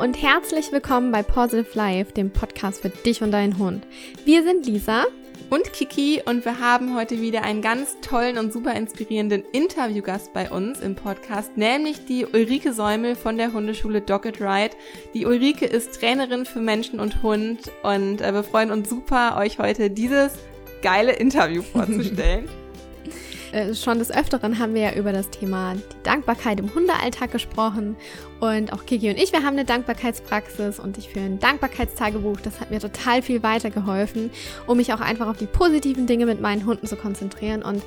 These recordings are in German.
und herzlich willkommen bei Positive Life, dem Podcast für dich und deinen Hund. Wir sind Lisa und Kiki und wir haben heute wieder einen ganz tollen und super inspirierenden Interviewgast bei uns im Podcast, nämlich die Ulrike Säumel von der Hundeschule It Right. Die Ulrike ist Trainerin für Menschen und Hund und äh, wir freuen uns super, euch heute dieses geile Interview vorzustellen. Äh, schon des Öfteren haben wir ja über das Thema die Dankbarkeit im Hundealltag gesprochen. Und auch Kiki und ich, wir haben eine Dankbarkeitspraxis und ich führe ein Dankbarkeitstagebuch. Das hat mir total viel weitergeholfen, um mich auch einfach auf die positiven Dinge mit meinen Hunden zu konzentrieren. Und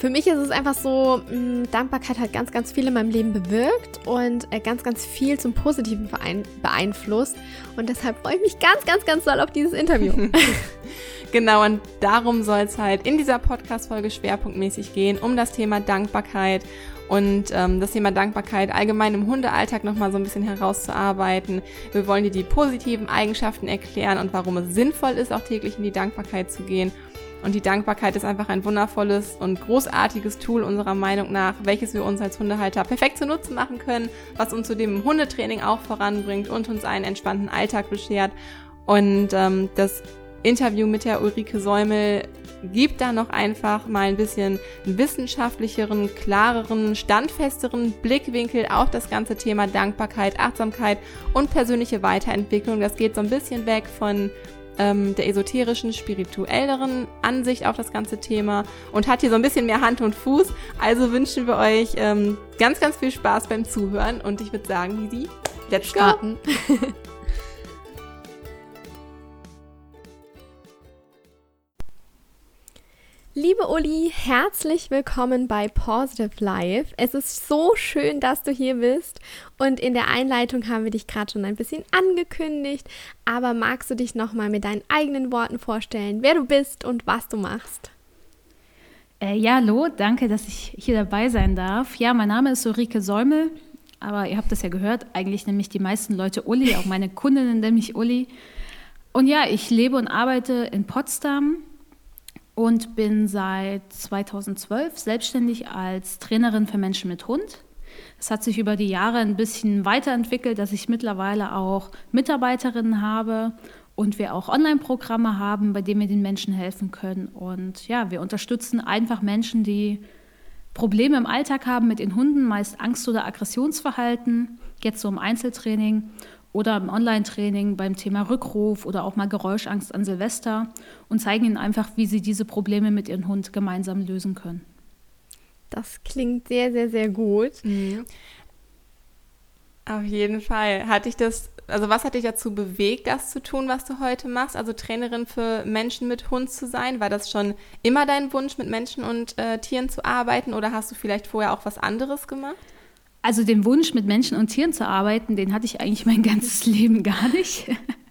für mich ist es einfach so, mh, Dankbarkeit hat ganz, ganz viel in meinem Leben bewirkt und äh, ganz, ganz viel zum Positiven beeinflusst. Und deshalb freue ich mich ganz, ganz, ganz doll auf dieses Interview. Genau, und darum soll es halt in dieser Podcast-Folge schwerpunktmäßig gehen, um das Thema Dankbarkeit und ähm, das Thema Dankbarkeit allgemein im Hundealltag nochmal so ein bisschen herauszuarbeiten. Wir wollen dir die positiven Eigenschaften erklären und warum es sinnvoll ist, auch täglich in die Dankbarkeit zu gehen. Und die Dankbarkeit ist einfach ein wundervolles und großartiges Tool unserer Meinung nach, welches wir uns als Hundehalter perfekt zu Nutzen machen können, was uns zudem im Hundetraining auch voranbringt und uns einen entspannten Alltag beschert. Und ähm, das Interview mit der Ulrike Säumel gibt da noch einfach mal ein bisschen wissenschaftlicheren, klareren, standfesteren Blickwinkel auf das ganze Thema Dankbarkeit, Achtsamkeit und persönliche Weiterentwicklung. Das geht so ein bisschen weg von ähm, der esoterischen, spirituelleren Ansicht auf das ganze Thema und hat hier so ein bisschen mehr Hand und Fuß. Also wünschen wir euch ähm, ganz, ganz viel Spaß beim Zuhören und ich würde sagen, Lisi, let's starten. Liebe Uli, herzlich willkommen bei Positive Life. Es ist so schön, dass du hier bist und in der Einleitung haben wir dich gerade schon ein bisschen angekündigt, aber magst du dich noch mal mit deinen eigenen Worten vorstellen, wer du bist und was du machst? Äh, ja, hallo, danke, dass ich hier dabei sein darf. Ja, mein Name ist Ulrike Säumel, aber ihr habt das ja gehört, eigentlich nämlich die meisten Leute Uli, auch meine Kundinnen nennen mich Uli. Und ja, ich lebe und arbeite in Potsdam und bin seit 2012 selbstständig als Trainerin für Menschen mit Hund. Das hat sich über die Jahre ein bisschen weiterentwickelt, dass ich mittlerweile auch Mitarbeiterinnen habe und wir auch Online-Programme haben, bei denen wir den Menschen helfen können. Und ja, wir unterstützen einfach Menschen, die Probleme im Alltag haben mit den Hunden, meist Angst- oder Aggressionsverhalten, jetzt so im Einzeltraining oder im Online-Training beim Thema Rückruf oder auch mal Geräuschangst an Silvester und zeigen ihnen einfach, wie sie diese Probleme mit ihrem Hund gemeinsam lösen können. Das klingt sehr, sehr, sehr gut. Mhm. Auf jeden Fall. Hat dich das, also was hat dich dazu bewegt, das zu tun, was du heute machst? Also Trainerin für Menschen mit Hund zu sein? War das schon immer dein Wunsch, mit Menschen und äh, Tieren zu arbeiten oder hast du vielleicht vorher auch was anderes gemacht? Also den Wunsch, mit Menschen und Tieren zu arbeiten, den hatte ich eigentlich mein ganzes Leben gar nicht.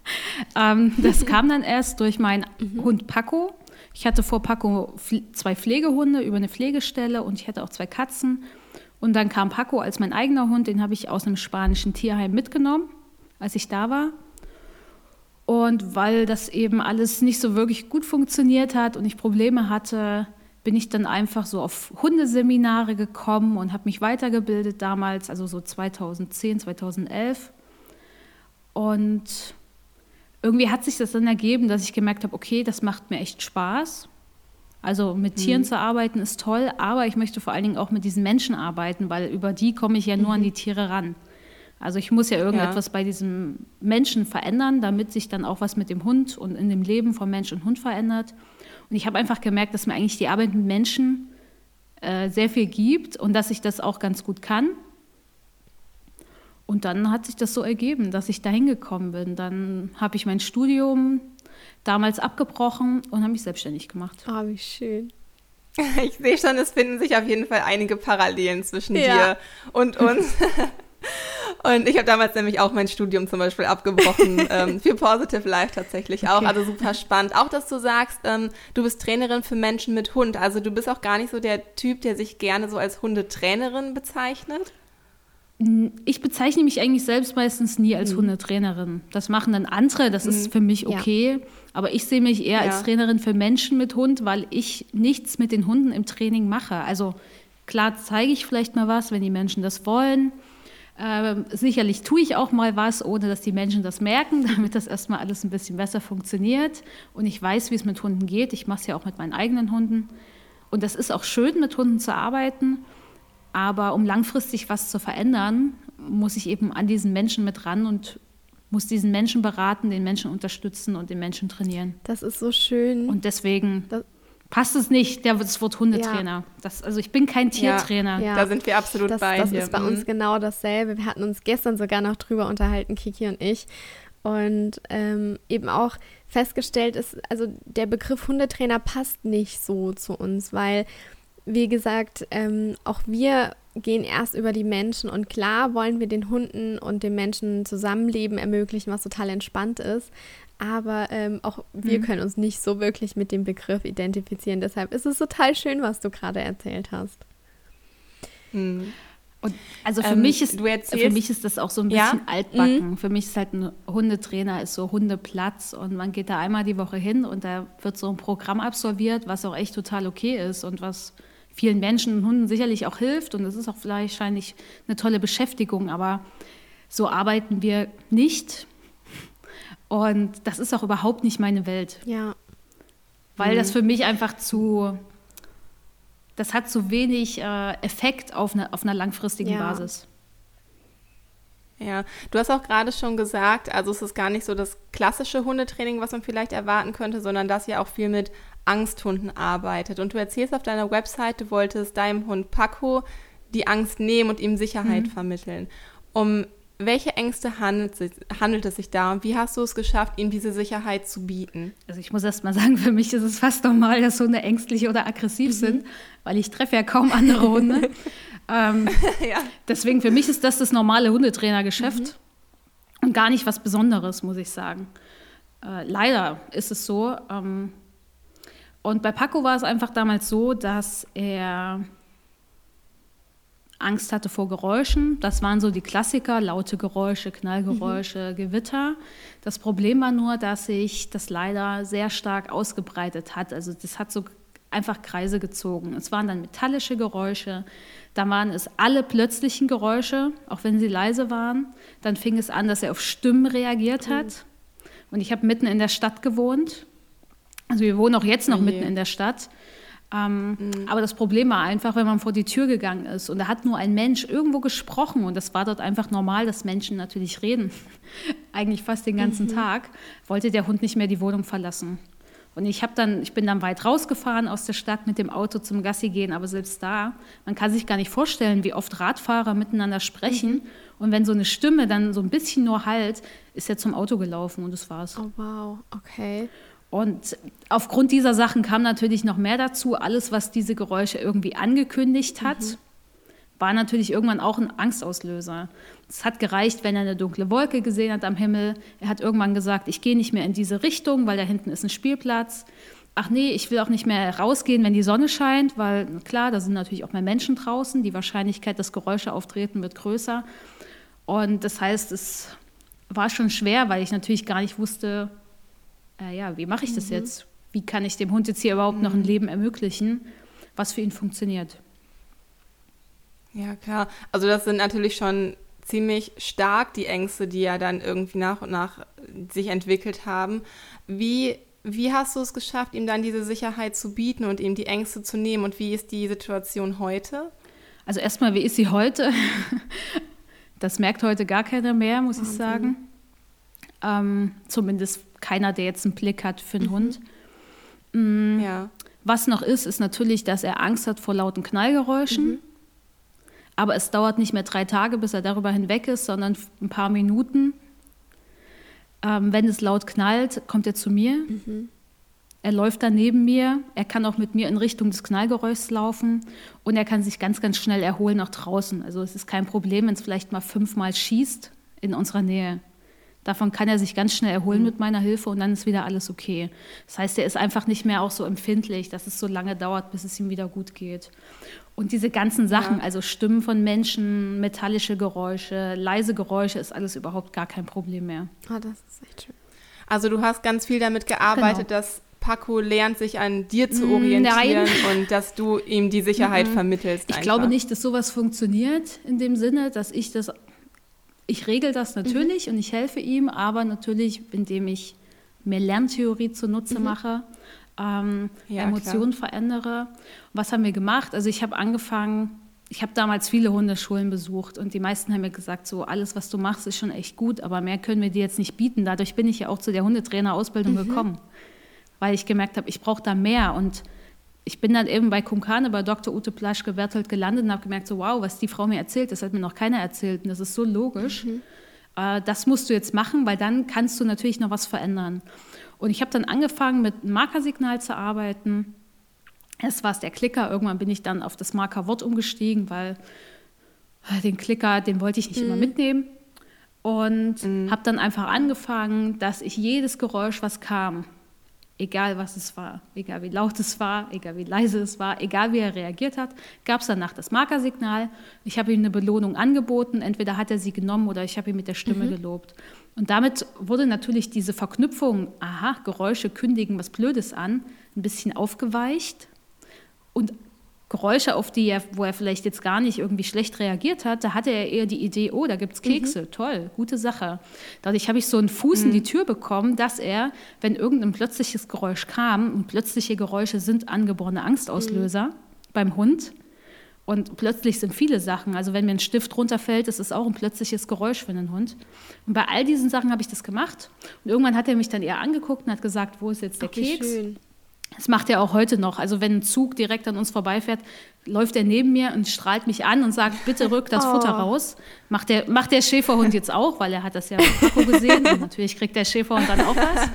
ähm, das kam dann erst durch meinen mhm. Hund Paco. Ich hatte vor Paco zwei Pflegehunde über eine Pflegestelle und ich hatte auch zwei Katzen. Und dann kam Paco als mein eigener Hund, den habe ich aus einem spanischen Tierheim mitgenommen, als ich da war. Und weil das eben alles nicht so wirklich gut funktioniert hat und ich Probleme hatte, bin ich dann einfach so auf Hundeseminare gekommen und habe mich weitergebildet damals, also so 2010, 2011. Und irgendwie hat sich das dann ergeben, dass ich gemerkt habe, okay, das macht mir echt Spaß. Also mit Tieren mhm. zu arbeiten ist toll, aber ich möchte vor allen Dingen auch mit diesen Menschen arbeiten, weil über die komme ich ja nur mhm. an die Tiere ran. Also ich muss ja irgendetwas ja. bei diesem Menschen verändern, damit sich dann auch was mit dem Hund und in dem Leben von Mensch und Hund verändert. Und ich habe einfach gemerkt, dass mir eigentlich die Arbeit mit Menschen äh, sehr viel gibt und dass ich das auch ganz gut kann. Und dann hat sich das so ergeben, dass ich da hingekommen bin. Dann habe ich mein Studium damals abgebrochen und habe mich selbstständig gemacht. Ah, oh, wie schön. Ich sehe schon, es finden sich auf jeden Fall einige Parallelen zwischen ja. dir und uns. Und ich habe damals nämlich auch mein Studium zum Beispiel abgebrochen ähm, für Positive Life tatsächlich auch. Okay. Also super spannend. Auch, dass du sagst, ähm, du bist Trainerin für Menschen mit Hund. Also du bist auch gar nicht so der Typ, der sich gerne so als Hundetrainerin bezeichnet. Ich bezeichne mich eigentlich selbst meistens nie als mhm. Hundetrainerin. Das machen dann andere, das mhm. ist für mich okay. Ja. Aber ich sehe mich eher ja. als Trainerin für Menschen mit Hund, weil ich nichts mit den Hunden im Training mache. Also klar zeige ich vielleicht mal was, wenn die Menschen das wollen. Ähm, sicherlich tue ich auch mal was, ohne dass die Menschen das merken, damit das erstmal alles ein bisschen besser funktioniert. Und ich weiß, wie es mit Hunden geht. Ich mache es ja auch mit meinen eigenen Hunden. Und das ist auch schön, mit Hunden zu arbeiten. Aber um langfristig was zu verändern, muss ich eben an diesen Menschen mit ran und muss diesen Menschen beraten, den Menschen unterstützen und den Menschen trainieren. Das ist so schön. Und deswegen das passt es nicht, der, das Wort Hundetrainer. Ja. Das, also ich bin kein Tiertrainer. Ja, ja. Da sind wir absolut das, bei Das hier. ist bei uns mhm. genau dasselbe. Wir hatten uns gestern sogar noch drüber unterhalten, Kiki und ich. Und ähm, eben auch festgestellt ist, also der Begriff Hundetrainer passt nicht so zu uns, weil, wie gesagt, ähm, auch wir gehen erst über die Menschen und klar wollen wir den Hunden und den Menschen Zusammenleben ermöglichen, was total entspannt ist. Aber ähm, auch wir mhm. können uns nicht so wirklich mit dem Begriff identifizieren. Deshalb ist es total schön, was du gerade erzählt hast. Mhm. Und also für, ähm, mich ist, für mich ist das auch so ein bisschen ja? altbacken. Mhm. Für mich ist halt ein Hundetrainer ist so Hundeplatz und man geht da einmal die Woche hin und da wird so ein Programm absolviert, was auch echt total okay ist und was vielen Menschen und Hunden sicherlich auch hilft und das ist auch vielleicht wahrscheinlich eine tolle Beschäftigung, aber so arbeiten wir nicht und das ist auch überhaupt nicht meine Welt. Ja. Weil mhm. das für mich einfach zu das hat zu wenig äh, Effekt auf, eine, auf einer langfristigen ja. Basis. Ja, du hast auch gerade schon gesagt, also es ist gar nicht so das klassische Hundetraining, was man vielleicht erwarten könnte, sondern dass ihr auch viel mit Angsthunden arbeitet. Und du erzählst auf deiner Website, du wolltest deinem Hund Paco die Angst nehmen und ihm Sicherheit mhm. vermitteln. Um welche Ängste handelt, handelt, es sich da und wie hast du es geschafft, ihm diese Sicherheit zu bieten? Also ich muss erst mal sagen, für mich ist es fast normal, dass Hunde ängstlich oder aggressiv mhm. sind, weil ich treffe ja kaum andere Hunde. ähm, ja. Deswegen für mich ist das das normale Hundetrainergeschäft mhm. und gar nicht was Besonderes, muss ich sagen. Äh, leider ist es so. Ähm, und bei Paco war es einfach damals so, dass er Angst hatte vor Geräuschen. Das waren so die Klassiker, laute Geräusche, Knallgeräusche, mhm. Gewitter. Das Problem war nur, dass sich das leider sehr stark ausgebreitet hat. Also das hat so einfach Kreise gezogen. Es waren dann metallische Geräusche, da waren es alle plötzlichen Geräusche, auch wenn sie leise waren. Dann fing es an, dass er auf Stimmen reagiert hat. Mhm. Und ich habe mitten in der Stadt gewohnt. Also wir wohnen auch jetzt noch oh mitten in der Stadt. Ähm, mhm. Aber das Problem war einfach, wenn man vor die Tür gegangen ist und da hat nur ein Mensch irgendwo gesprochen und das war dort einfach normal, dass Menschen natürlich reden, eigentlich fast den ganzen mhm. Tag, wollte der Hund nicht mehr die Wohnung verlassen. Und ich habe dann, ich bin dann weit rausgefahren aus der Stadt mit dem Auto zum Gassi gehen, aber selbst da, man kann sich gar nicht vorstellen, wie oft Radfahrer miteinander sprechen. Mhm. Und wenn so eine Stimme dann so ein bisschen nur halt, ist er zum Auto gelaufen und das war's. Oh wow, okay. Und aufgrund dieser Sachen kam natürlich noch mehr dazu. Alles, was diese Geräusche irgendwie angekündigt hat, mhm. war natürlich irgendwann auch ein Angstauslöser. Es hat gereicht, wenn er eine dunkle Wolke gesehen hat am Himmel. Er hat irgendwann gesagt, ich gehe nicht mehr in diese Richtung, weil da hinten ist ein Spielplatz. Ach nee, ich will auch nicht mehr rausgehen, wenn die Sonne scheint, weil klar, da sind natürlich auch mehr Menschen draußen. Die Wahrscheinlichkeit, dass Geräusche auftreten, wird größer. Und das heißt, es war schon schwer, weil ich natürlich gar nicht wusste, äh, ja, wie mache ich das mhm. jetzt? Wie kann ich dem Hund jetzt hier überhaupt mhm. noch ein mhm. Leben ermöglichen, was für ihn funktioniert? Ja, klar. Also das sind natürlich schon ziemlich stark die Ängste, die ja dann irgendwie nach und nach sich entwickelt haben. Wie, wie hast du es geschafft, ihm dann diese Sicherheit zu bieten und ihm die Ängste zu nehmen? Und wie ist die Situation heute? Also erstmal, wie ist sie heute? Das merkt heute gar keiner mehr, muss Wahnsinn. ich sagen. Ähm, zumindest keiner, der jetzt einen Blick hat für einen mhm. Hund. Mhm. Ja. Was noch ist, ist natürlich, dass er Angst hat vor lauten Knallgeräuschen. Mhm. Aber es dauert nicht mehr drei Tage, bis er darüber hinweg ist, sondern ein paar Minuten. Ähm, wenn es laut knallt, kommt er zu mir. Mhm. Er läuft dann neben mir. Er kann auch mit mir in Richtung des Knallgeräuschs laufen. Und er kann sich ganz, ganz schnell erholen nach draußen. Also es ist kein Problem, wenn es vielleicht mal fünfmal schießt in unserer Nähe. Davon kann er sich ganz schnell erholen mhm. mit meiner Hilfe und dann ist wieder alles okay. Das heißt, er ist einfach nicht mehr auch so empfindlich, dass es so lange dauert, bis es ihm wieder gut geht. Und diese ganzen Sachen, ja. also Stimmen von Menschen, metallische Geräusche, leise Geräusche, ist alles überhaupt gar kein Problem mehr. Ah, das ist echt schön. Also du hast ganz viel damit gearbeitet, genau. dass Paco lernt, sich an dir zu orientieren Nein. und dass du ihm die Sicherheit vermittelst. Ich einfach. glaube nicht, dass sowas funktioniert in dem Sinne, dass ich das ich regel das natürlich mhm. und ich helfe ihm, aber natürlich, indem ich mir Lerntheorie zunutze mhm. mache, ähm, ja, Emotionen klar. verändere. Was haben wir gemacht? Also ich habe angefangen, ich habe damals viele Hundeschulen besucht und die meisten haben mir gesagt, so alles, was du machst, ist schon echt gut, aber mehr können wir dir jetzt nicht bieten. Dadurch bin ich ja auch zu der Hundetrainerausbildung mhm. gekommen, weil ich gemerkt habe, ich brauche da mehr und ich bin dann eben bei Kumkane, bei Dr. Ute Plaschke-Berthold gelandet und habe gemerkt, so wow, was die Frau mir erzählt, das hat mir noch keiner erzählt und das ist so logisch. Mhm. Äh, das musst du jetzt machen, weil dann kannst du natürlich noch was verändern. Und ich habe dann angefangen, mit einem Markersignal zu arbeiten. Erst war es der Klicker, irgendwann bin ich dann auf das Markerwort umgestiegen, weil äh, den Klicker, den wollte ich nicht mhm. immer mitnehmen. Und mhm. habe dann einfach angefangen, dass ich jedes Geräusch, was kam, egal was es war, egal wie laut es war, egal wie leise es war, egal wie er reagiert hat, gab es danach das Markersignal. Ich habe ihm eine Belohnung angeboten, entweder hat er sie genommen oder ich habe ihn mit der Stimme mhm. gelobt. Und damit wurde natürlich diese Verknüpfung, aha, Geräusche kündigen was Blödes an, ein bisschen aufgeweicht. Und Geräusche, auf die er, wo er vielleicht jetzt gar nicht irgendwie schlecht reagiert hat, da hatte er eher die Idee, oh, da gibt es Kekse, mhm. toll, gute Sache. Dadurch habe ich so einen Fuß mhm. in die mhm. Tür bekommen, dass er, wenn irgendein plötzliches Geräusch kam, und plötzliche Geräusche sind angeborene Angstauslöser mhm. beim Hund, und plötzlich sind viele Sachen, also wenn mir ein Stift runterfällt, ist es auch ein plötzliches Geräusch für einen Hund. Und bei all diesen Sachen habe ich das gemacht. Und irgendwann hat er mich dann eher angeguckt und hat gesagt, wo ist jetzt der Ach, Keks? Schön. Das macht er auch heute noch. Also wenn ein Zug direkt an uns vorbeifährt, läuft er neben mir und strahlt mich an und sagt, bitte rück das oh. Futter raus. Macht der, macht der Schäferhund jetzt auch, weil er hat das ja Paco gesehen. Und natürlich kriegt der Schäferhund dann auch was.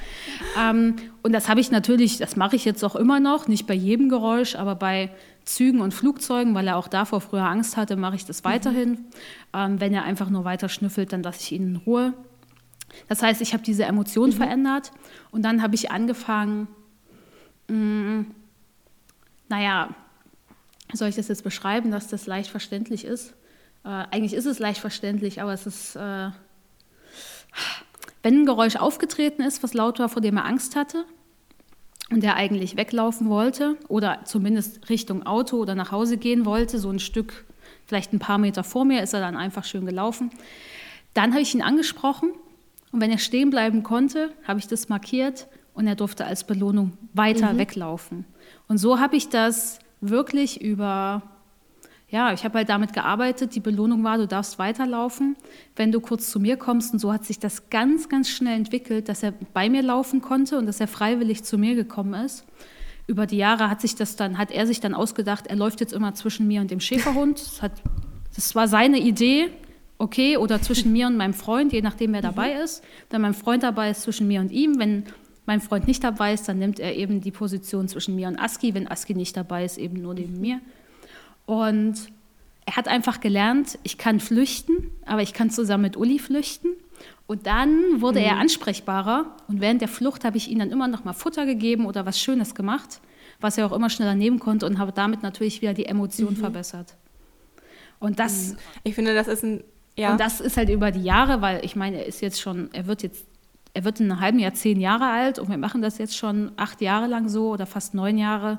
Ähm, und das habe ich natürlich, das mache ich jetzt auch immer noch, nicht bei jedem Geräusch, aber bei Zügen und Flugzeugen, weil er auch davor früher Angst hatte, mache ich das mhm. weiterhin. Mhm. Ähm, wenn er einfach nur weiter schnüffelt, dann lasse ich ihn in Ruhe. Das heißt, ich habe diese Emotion mhm. verändert und dann habe ich angefangen, Mm, naja, soll ich das jetzt beschreiben, dass das leicht verständlich ist? Äh, eigentlich ist es leicht verständlich, aber es ist, äh, wenn ein Geräusch aufgetreten ist, was laut war, vor dem er Angst hatte und der eigentlich weglaufen wollte oder zumindest Richtung Auto oder nach Hause gehen wollte, so ein Stück, vielleicht ein paar Meter vor mir, ist er dann einfach schön gelaufen. Dann habe ich ihn angesprochen und wenn er stehen bleiben konnte, habe ich das markiert und er durfte als Belohnung weiter mhm. weglaufen. Und so habe ich das wirklich über, ja, ich habe halt damit gearbeitet, die Belohnung war, du darfst weiterlaufen, wenn du kurz zu mir kommst. Und so hat sich das ganz, ganz schnell entwickelt, dass er bei mir laufen konnte und dass er freiwillig zu mir gekommen ist. Über die Jahre hat sich das dann, hat er sich dann ausgedacht, er läuft jetzt immer zwischen mir und dem Schäferhund. Das, hat, das war seine Idee, okay, oder zwischen mir und meinem Freund, je nachdem wer dabei mhm. ist. Wenn mein Freund dabei ist, zwischen mir und ihm. Wenn mein Freund nicht dabei ist, dann nimmt er eben die Position zwischen mir und Aski. Wenn Aski nicht dabei ist, eben nur neben mir. Und er hat einfach gelernt, ich kann flüchten, aber ich kann zusammen mit Uli flüchten. Und dann wurde mhm. er ansprechbarer. Und während der Flucht habe ich ihm dann immer noch mal Futter gegeben oder was Schönes gemacht, was er auch immer schneller nehmen konnte und habe damit natürlich wieder die Emotion mhm. verbessert. Und das. Mhm. Ich finde, das ist ein. Ja. Und das ist halt über die Jahre, weil ich meine, er ist jetzt schon, er wird jetzt er wird in einem halben Jahr zehn Jahre alt und wir machen das jetzt schon acht Jahre lang so oder fast neun Jahre,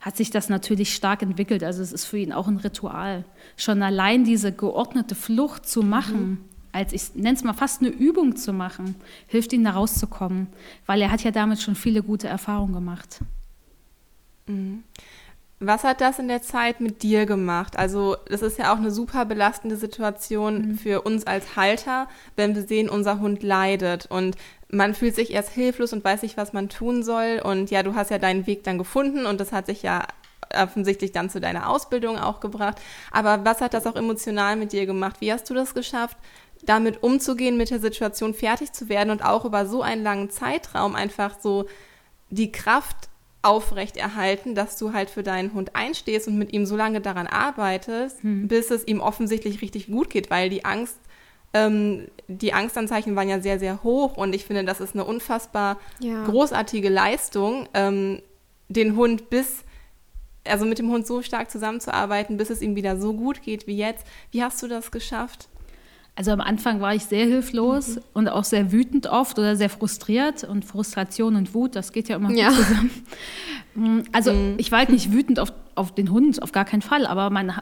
hat sich das natürlich stark entwickelt. Also es ist für ihn auch ein Ritual. Schon allein diese geordnete Flucht zu machen, mhm. als ich nenne es mal fast eine Übung zu machen, hilft ihm da rauszukommen, weil er hat ja damit schon viele gute Erfahrungen gemacht. Mhm. Was hat das in der Zeit mit dir gemacht? Also, das ist ja auch eine super belastende Situation mhm. für uns als Halter, wenn wir sehen, unser Hund leidet und man fühlt sich erst hilflos und weiß nicht, was man tun soll. Und ja, du hast ja deinen Weg dann gefunden und das hat sich ja offensichtlich dann zu deiner Ausbildung auch gebracht. Aber was hat das auch emotional mit dir gemacht? Wie hast du das geschafft, damit umzugehen, mit der Situation fertig zu werden und auch über so einen langen Zeitraum einfach so die Kraft aufrechterhalten, dass du halt für deinen Hund einstehst und mit ihm so lange daran arbeitest, hm. bis es ihm offensichtlich richtig gut geht, weil die Angst, ähm, die Angstanzeichen waren ja sehr, sehr hoch und ich finde, das ist eine unfassbar ja. großartige Leistung, ähm, den Hund bis, also mit dem Hund so stark zusammenzuarbeiten, bis es ihm wieder so gut geht wie jetzt. Wie hast du das geschafft? Also am Anfang war ich sehr hilflos mhm. und auch sehr wütend oft oder sehr frustriert und Frustration und Wut, das geht ja immer ja. zusammen. Mm, also mhm. ich war halt nicht wütend auf, auf den Hund, auf gar keinen Fall, aber man,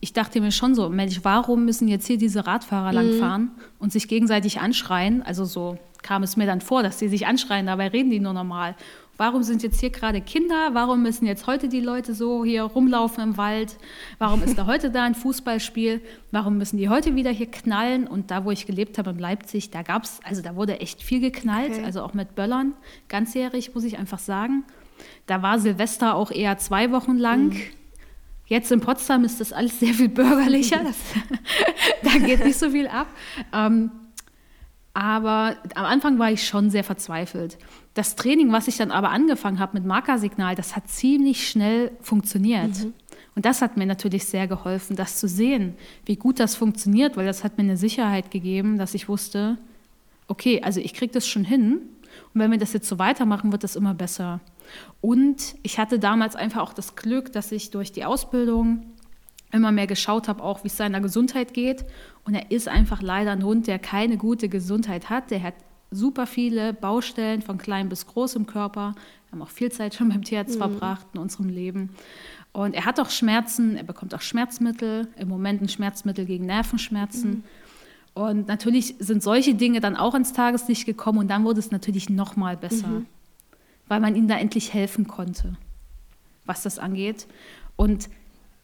ich dachte mir schon so, Mensch, warum müssen jetzt hier diese Radfahrer mhm. langfahren und sich gegenseitig anschreien? Also so kam es mir dann vor, dass sie sich anschreien, dabei reden die nur normal. Warum sind jetzt hier gerade Kinder? Warum müssen jetzt heute die Leute so hier rumlaufen im Wald? Warum ist da heute da ein Fußballspiel? Warum müssen die heute wieder hier knallen? Und da, wo ich gelebt habe in Leipzig, da gab es, also da wurde echt viel geknallt, okay. also auch mit Böllern, ganzjährig, muss ich einfach sagen. Da war Silvester auch eher zwei Wochen lang. Mhm. Jetzt in Potsdam ist das alles sehr viel bürgerlicher. Das, da geht nicht so viel ab. Ähm, aber am Anfang war ich schon sehr verzweifelt. Das Training, was ich dann aber angefangen habe mit Markersignal, das hat ziemlich schnell funktioniert. Mhm. Und das hat mir natürlich sehr geholfen, das zu sehen, wie gut das funktioniert, weil das hat mir eine Sicherheit gegeben, dass ich wusste, okay, also ich kriege das schon hin. Und wenn wir das jetzt so weitermachen, wird das immer besser. Und ich hatte damals einfach auch das Glück, dass ich durch die Ausbildung immer mehr geschaut habe, auch wie es seiner Gesundheit geht. Und er ist einfach leider ein Hund, der keine gute Gesundheit hat. Der hat super viele Baustellen von klein bis groß im Körper. Wir haben auch viel Zeit schon beim Tierarzt mhm. verbracht in unserem Leben. Und er hat auch Schmerzen, er bekommt auch Schmerzmittel, im Moment ein Schmerzmittel gegen Nervenschmerzen. Mhm. Und natürlich sind solche Dinge dann auch ins Tageslicht gekommen und dann wurde es natürlich noch mal besser, mhm. weil man ihm da endlich helfen konnte, was das angeht. Und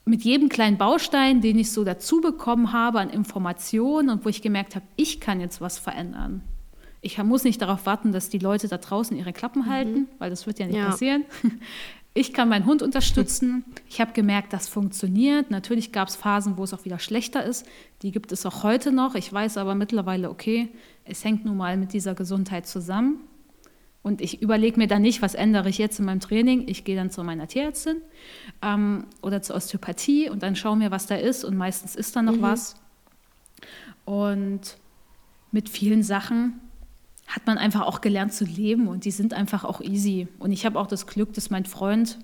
mit jedem kleinen Baustein, den ich so dazu bekommen habe an Informationen und wo ich gemerkt habe, ich kann jetzt was verändern. Ich muss nicht darauf warten, dass die Leute da draußen ihre Klappen mhm. halten, weil das wird ja nicht ja. passieren. Ich kann meinen Hund unterstützen. Ich habe gemerkt, das funktioniert. Natürlich gab es Phasen, wo es auch wieder schlechter ist. Die gibt es auch heute noch. Ich weiß aber mittlerweile, okay, es hängt nun mal mit dieser Gesundheit zusammen. Und ich überlege mir dann nicht, was ändere ich jetzt in meinem Training. Ich gehe dann zu meiner Tierärztin ähm, oder zur Osteopathie und dann schaue mir, was da ist. Und meistens ist da noch mhm. was. Und mit vielen Sachen hat man einfach auch gelernt zu leben und die sind einfach auch easy. Und ich habe auch das Glück, dass mein Freund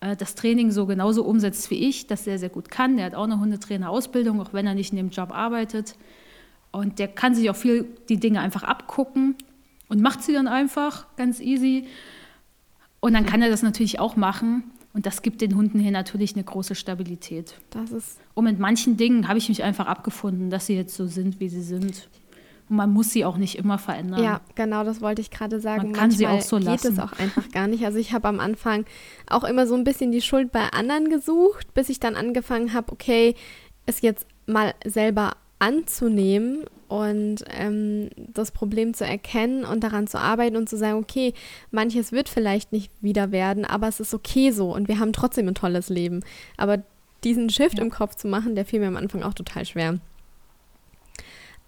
äh, das Training so genauso umsetzt wie ich, das sehr, sehr gut kann. Der hat auch eine Hundetrainerausbildung, auch wenn er nicht in dem Job arbeitet. Und der kann sich auch viel die Dinge einfach abgucken und macht sie dann einfach ganz easy. Und dann kann er das natürlich auch machen. Und das gibt den Hunden hier natürlich eine große Stabilität. Das ist und mit manchen Dingen habe ich mich einfach abgefunden, dass sie jetzt so sind, wie sie sind. Und man muss sie auch nicht immer verändern. Ja, genau, das wollte ich gerade sagen. Man kann Manchmal sie auch so lassen. geht es auch einfach gar nicht. Also ich habe am Anfang auch immer so ein bisschen die Schuld bei anderen gesucht, bis ich dann angefangen habe, okay, es jetzt mal selber anzunehmen und ähm, das Problem zu erkennen und daran zu arbeiten und zu sagen, okay, manches wird vielleicht nicht wieder werden, aber es ist okay so und wir haben trotzdem ein tolles Leben. Aber diesen Shift ja. im Kopf zu machen, der fiel mir am Anfang auch total schwer.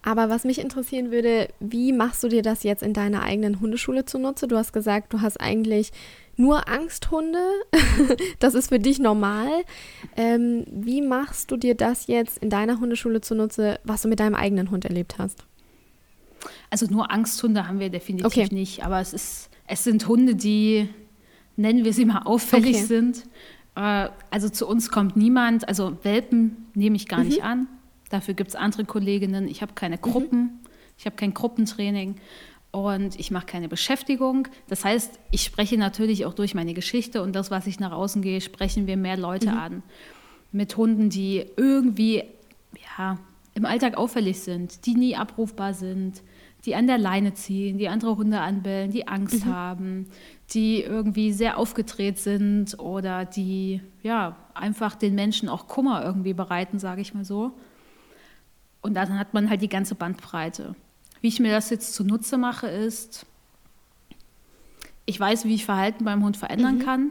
Aber was mich interessieren würde, wie machst du dir das jetzt in deiner eigenen Hundeschule zunutze? Du hast gesagt, du hast eigentlich nur Angsthunde. das ist für dich normal. Ähm, wie machst du dir das jetzt in deiner Hundeschule zunutze, was du mit deinem eigenen Hund erlebt hast? Also nur Angsthunde haben wir definitiv okay. nicht, aber es, ist, es sind Hunde, die, nennen wir sie mal, auffällig okay. sind. Äh, also zu uns kommt niemand, also Welpen nehme ich gar mhm. nicht an. Dafür gibt es andere Kolleginnen. Ich habe keine Gruppen, mhm. ich habe kein Gruppentraining und ich mache keine Beschäftigung. Das heißt, ich spreche natürlich auch durch meine Geschichte und das, was ich nach außen gehe, sprechen wir mehr Leute mhm. an. Mit Hunden, die irgendwie ja, im Alltag auffällig sind, die nie abrufbar sind, die an der Leine ziehen, die andere Hunde anbellen, die Angst mhm. haben, die irgendwie sehr aufgedreht sind oder die ja einfach den Menschen auch Kummer irgendwie bereiten, sage ich mal so. Und dann hat man halt die ganze Bandbreite. Wie ich mir das jetzt zunutze mache, ist, ich weiß, wie ich Verhalten beim Hund verändern mhm. kann,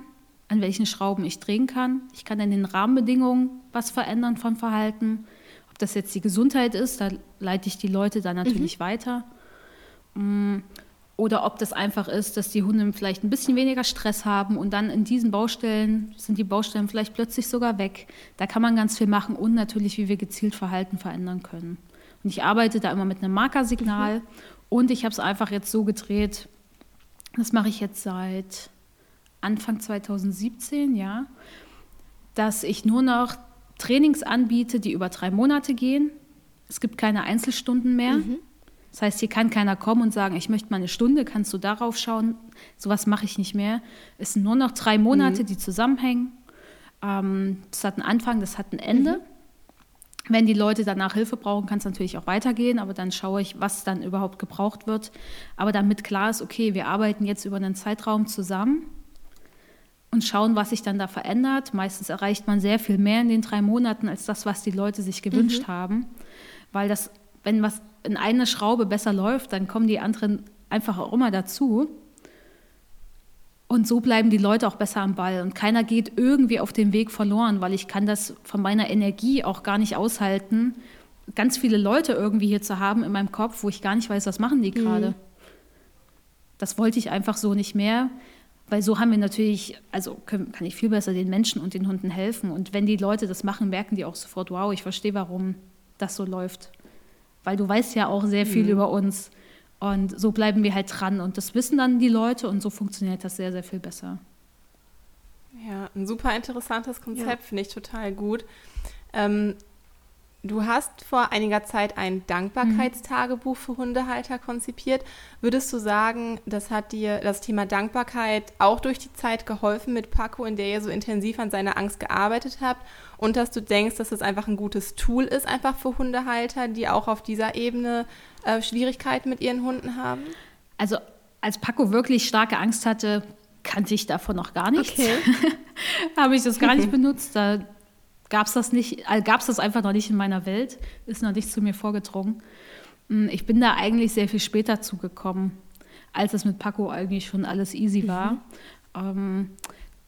an welchen Schrauben ich drehen kann. Ich kann an den Rahmenbedingungen was verändern von Verhalten. Ob das jetzt die Gesundheit ist, da leite ich die Leute dann natürlich mhm. weiter. Oder ob das einfach ist, dass die Hunde vielleicht ein bisschen weniger Stress haben und dann in diesen Baustellen sind die Baustellen vielleicht plötzlich sogar weg. Da kann man ganz viel machen und natürlich, wie wir gezielt Verhalten verändern können. Und ich arbeite da immer mit einem Markersignal. Mhm. Und ich habe es einfach jetzt so gedreht, das mache ich jetzt seit Anfang 2017, ja, dass ich nur noch Trainings anbiete, die über drei Monate gehen. Es gibt keine Einzelstunden mehr. Mhm. Das heißt, hier kann keiner kommen und sagen, ich möchte mal eine Stunde, kannst du darauf schauen? Sowas mache ich nicht mehr. Es sind nur noch drei Monate, mhm. die zusammenhängen. Ähm, das hat einen Anfang, das hat ein Ende. Mhm. Wenn die Leute danach Hilfe brauchen, kann es natürlich auch weitergehen, aber dann schaue ich, was dann überhaupt gebraucht wird. Aber damit klar ist, okay, wir arbeiten jetzt über einen Zeitraum zusammen und schauen, was sich dann da verändert. Meistens erreicht man sehr viel mehr in den drei Monaten als das, was die Leute sich gewünscht mhm. haben. Weil das, wenn was in eine Schraube besser läuft, dann kommen die anderen einfach auch immer dazu. Und so bleiben die Leute auch besser am Ball. Und keiner geht irgendwie auf dem Weg verloren, weil ich kann das von meiner Energie auch gar nicht aushalten, ganz viele Leute irgendwie hier zu haben in meinem Kopf, wo ich gar nicht weiß, was machen die mhm. gerade. Mhm. Das wollte ich einfach so nicht mehr, weil so haben wir natürlich, also können, kann ich viel besser den Menschen und den Hunden helfen. Und wenn die Leute das machen, merken die auch sofort, wow, ich verstehe, warum das so läuft. Weil du weißt ja auch sehr viel mhm. über uns. Und so bleiben wir halt dran und das wissen dann die Leute und so funktioniert das sehr, sehr viel besser. Ja, ein super interessantes Konzept, ja. finde ich total gut. Ähm, Du hast vor einiger Zeit ein Dankbarkeitstagebuch für Hundehalter konzipiert. Würdest du sagen, das hat dir das Thema Dankbarkeit auch durch die Zeit geholfen mit Paco, in der ihr so intensiv an seiner Angst gearbeitet habt? Und dass du denkst, dass es das einfach ein gutes Tool ist, einfach für Hundehalter, die auch auf dieser Ebene äh, Schwierigkeiten mit ihren Hunden haben? Also, als Paco wirklich starke Angst hatte, kannte ich davon noch gar nichts. Okay. Habe ich das gar nicht benutzt. Da gab es das nicht, gab es das einfach noch nicht in meiner Welt, ist noch nicht zu mir vorgedrungen. Hm, ich bin da eigentlich sehr viel später zugekommen, als es mit Paco eigentlich schon alles easy mhm. war. Mhm.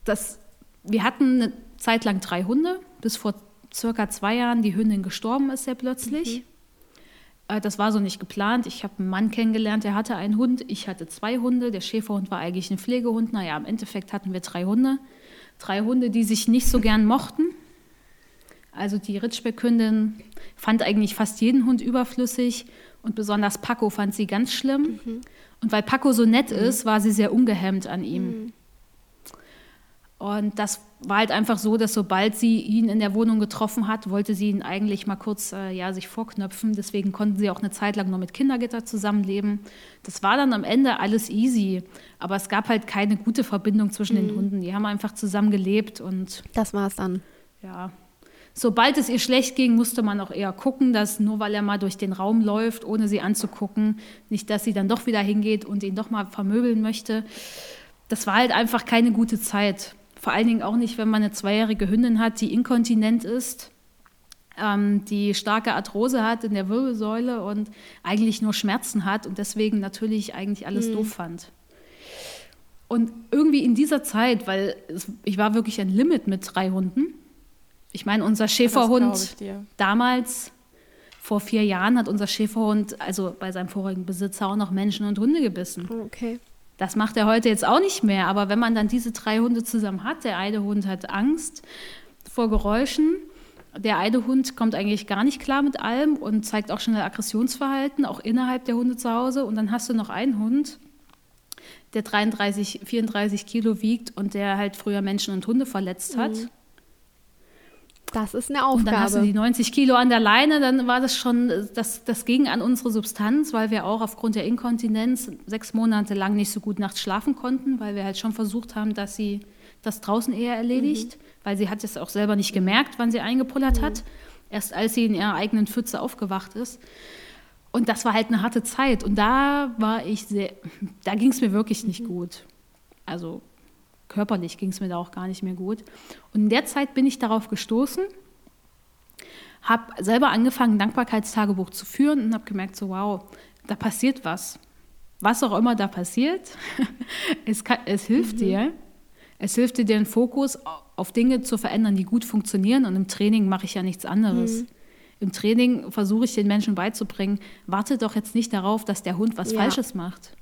das, wir hatten eine Zeit lang drei Hunde, bis vor circa zwei Jahren die Hündin gestorben ist sehr plötzlich. Mhm. Äh, das war so nicht geplant. Ich habe einen Mann kennengelernt, der hatte einen Hund. Ich hatte zwei Hunde. Der Schäferhund war eigentlich ein Pflegehund. Naja, im Endeffekt hatten wir drei Hunde. Drei Hunde, die sich nicht so gern mochten. Also die Ritschbeckhündin fand eigentlich fast jeden Hund überflüssig und besonders Paco fand sie ganz schlimm. Mhm. Und weil Paco so nett mhm. ist, war sie sehr ungehemmt an ihm. Mhm. Und das war halt einfach so, dass sobald sie ihn in der Wohnung getroffen hat, wollte sie ihn eigentlich mal kurz äh, ja, sich vorknöpfen. Deswegen konnten sie auch eine Zeit lang nur mit Kindergitter zusammenleben. Das war dann am Ende alles easy. Aber es gab halt keine gute Verbindung zwischen den mhm. Hunden. Die haben einfach zusammen gelebt und. Das war es dann. Ja, Sobald es ihr schlecht ging, musste man auch eher gucken, dass nur weil er mal durch den Raum läuft, ohne sie anzugucken, nicht, dass sie dann doch wieder hingeht und ihn doch mal vermöbeln möchte. Das war halt einfach keine gute Zeit. Vor allen Dingen auch nicht, wenn man eine zweijährige Hündin hat, die inkontinent ist, ähm, die starke Arthrose hat in der Wirbelsäule und eigentlich nur Schmerzen hat und deswegen natürlich eigentlich alles mhm. doof fand. Und irgendwie in dieser Zeit, weil ich war wirklich ein Limit mit drei Hunden, ich meine, unser Schäferhund damals, vor vier Jahren, hat unser Schäferhund, also bei seinem vorigen Besitzer, auch noch Menschen und Hunde gebissen. Okay. Das macht er heute jetzt auch nicht mehr. Aber wenn man dann diese drei Hunde zusammen hat, der eine Hund hat Angst vor Geräuschen, der eine Hund kommt eigentlich gar nicht klar mit allem und zeigt auch schnell Aggressionsverhalten, auch innerhalb der Hunde zu Hause. Und dann hast du noch einen Hund, der 33, 34 Kilo wiegt und der halt früher Menschen und Hunde verletzt hat. Mhm. Das ist eine Aufgabe. Und dann hast du die 90 Kilo an der Leine, dann war das schon, das, das ging an unsere Substanz, weil wir auch aufgrund der Inkontinenz sechs Monate lang nicht so gut nachts schlafen konnten, weil wir halt schon versucht haben, dass sie das draußen eher erledigt, mhm. weil sie hat es auch selber nicht gemerkt, wann sie eingepullert mhm. hat, erst als sie in ihrer eigenen Pfütze aufgewacht ist. Und das war halt eine harte Zeit. Und da war ich sehr, da ging es mir wirklich nicht mhm. gut. Also körperlich ging es mir da auch gar nicht mehr gut. Und in der Zeit bin ich darauf gestoßen, habe selber angefangen, ein Dankbarkeitstagebuch zu führen und habe gemerkt, so wow, da passiert was. Was auch immer da passiert, es, kann, es hilft mhm. dir. Es hilft dir, den Fokus auf Dinge zu verändern, die gut funktionieren. Und im Training mache ich ja nichts anderes. Mhm. Im Training versuche ich den Menschen beizubringen, warte doch jetzt nicht darauf, dass der Hund was ja. Falsches macht.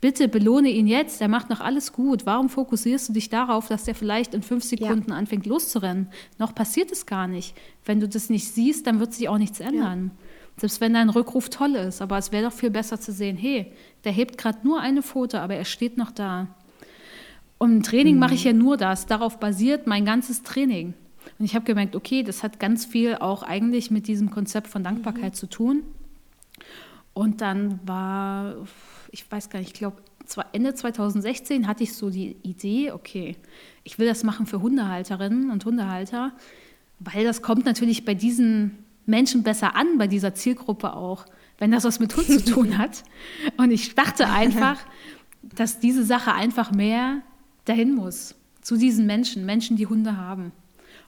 Bitte belohne ihn jetzt, er macht noch alles gut. Warum fokussierst du dich darauf, dass der vielleicht in fünf Sekunden ja. anfängt loszurennen? Noch passiert es gar nicht. Wenn du das nicht siehst, dann wird sich auch nichts ändern. Ja. Selbst wenn dein Rückruf toll ist, aber es wäre doch viel besser zu sehen, hey, der hebt gerade nur eine Pfote, aber er steht noch da. Und im Training mhm. mache ich ja nur das. Darauf basiert mein ganzes Training. Und ich habe gemerkt, okay, das hat ganz viel auch eigentlich mit diesem Konzept von Dankbarkeit mhm. zu tun. Und dann war ich weiß gar nicht, ich glaube, Ende 2016 hatte ich so die Idee, okay, ich will das machen für Hundehalterinnen und Hundehalter, weil das kommt natürlich bei diesen Menschen besser an bei dieser Zielgruppe auch, wenn das was mit Hund zu tun hat. Und ich dachte einfach, dass diese Sache einfach mehr dahin muss, zu diesen Menschen, Menschen, die Hunde haben.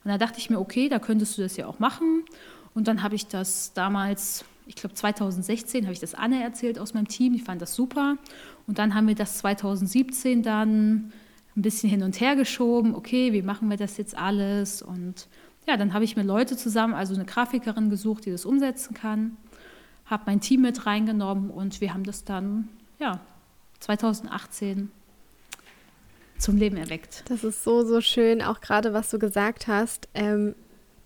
Und da dachte ich mir, okay, da könntest du das ja auch machen. Und dann habe ich das damals, ich glaube 2016, habe ich das Anne erzählt aus meinem Team, die fand das super. Und dann haben wir das 2017 dann ein bisschen hin und her geschoben, okay, wie machen wir das jetzt alles? Und ja, dann habe ich mir Leute zusammen, also eine Grafikerin gesucht, die das umsetzen kann, habe mein Team mit reingenommen und wir haben das dann, ja, 2018 zum Leben erweckt. Das ist so, so schön, auch gerade was du gesagt hast. Ähm,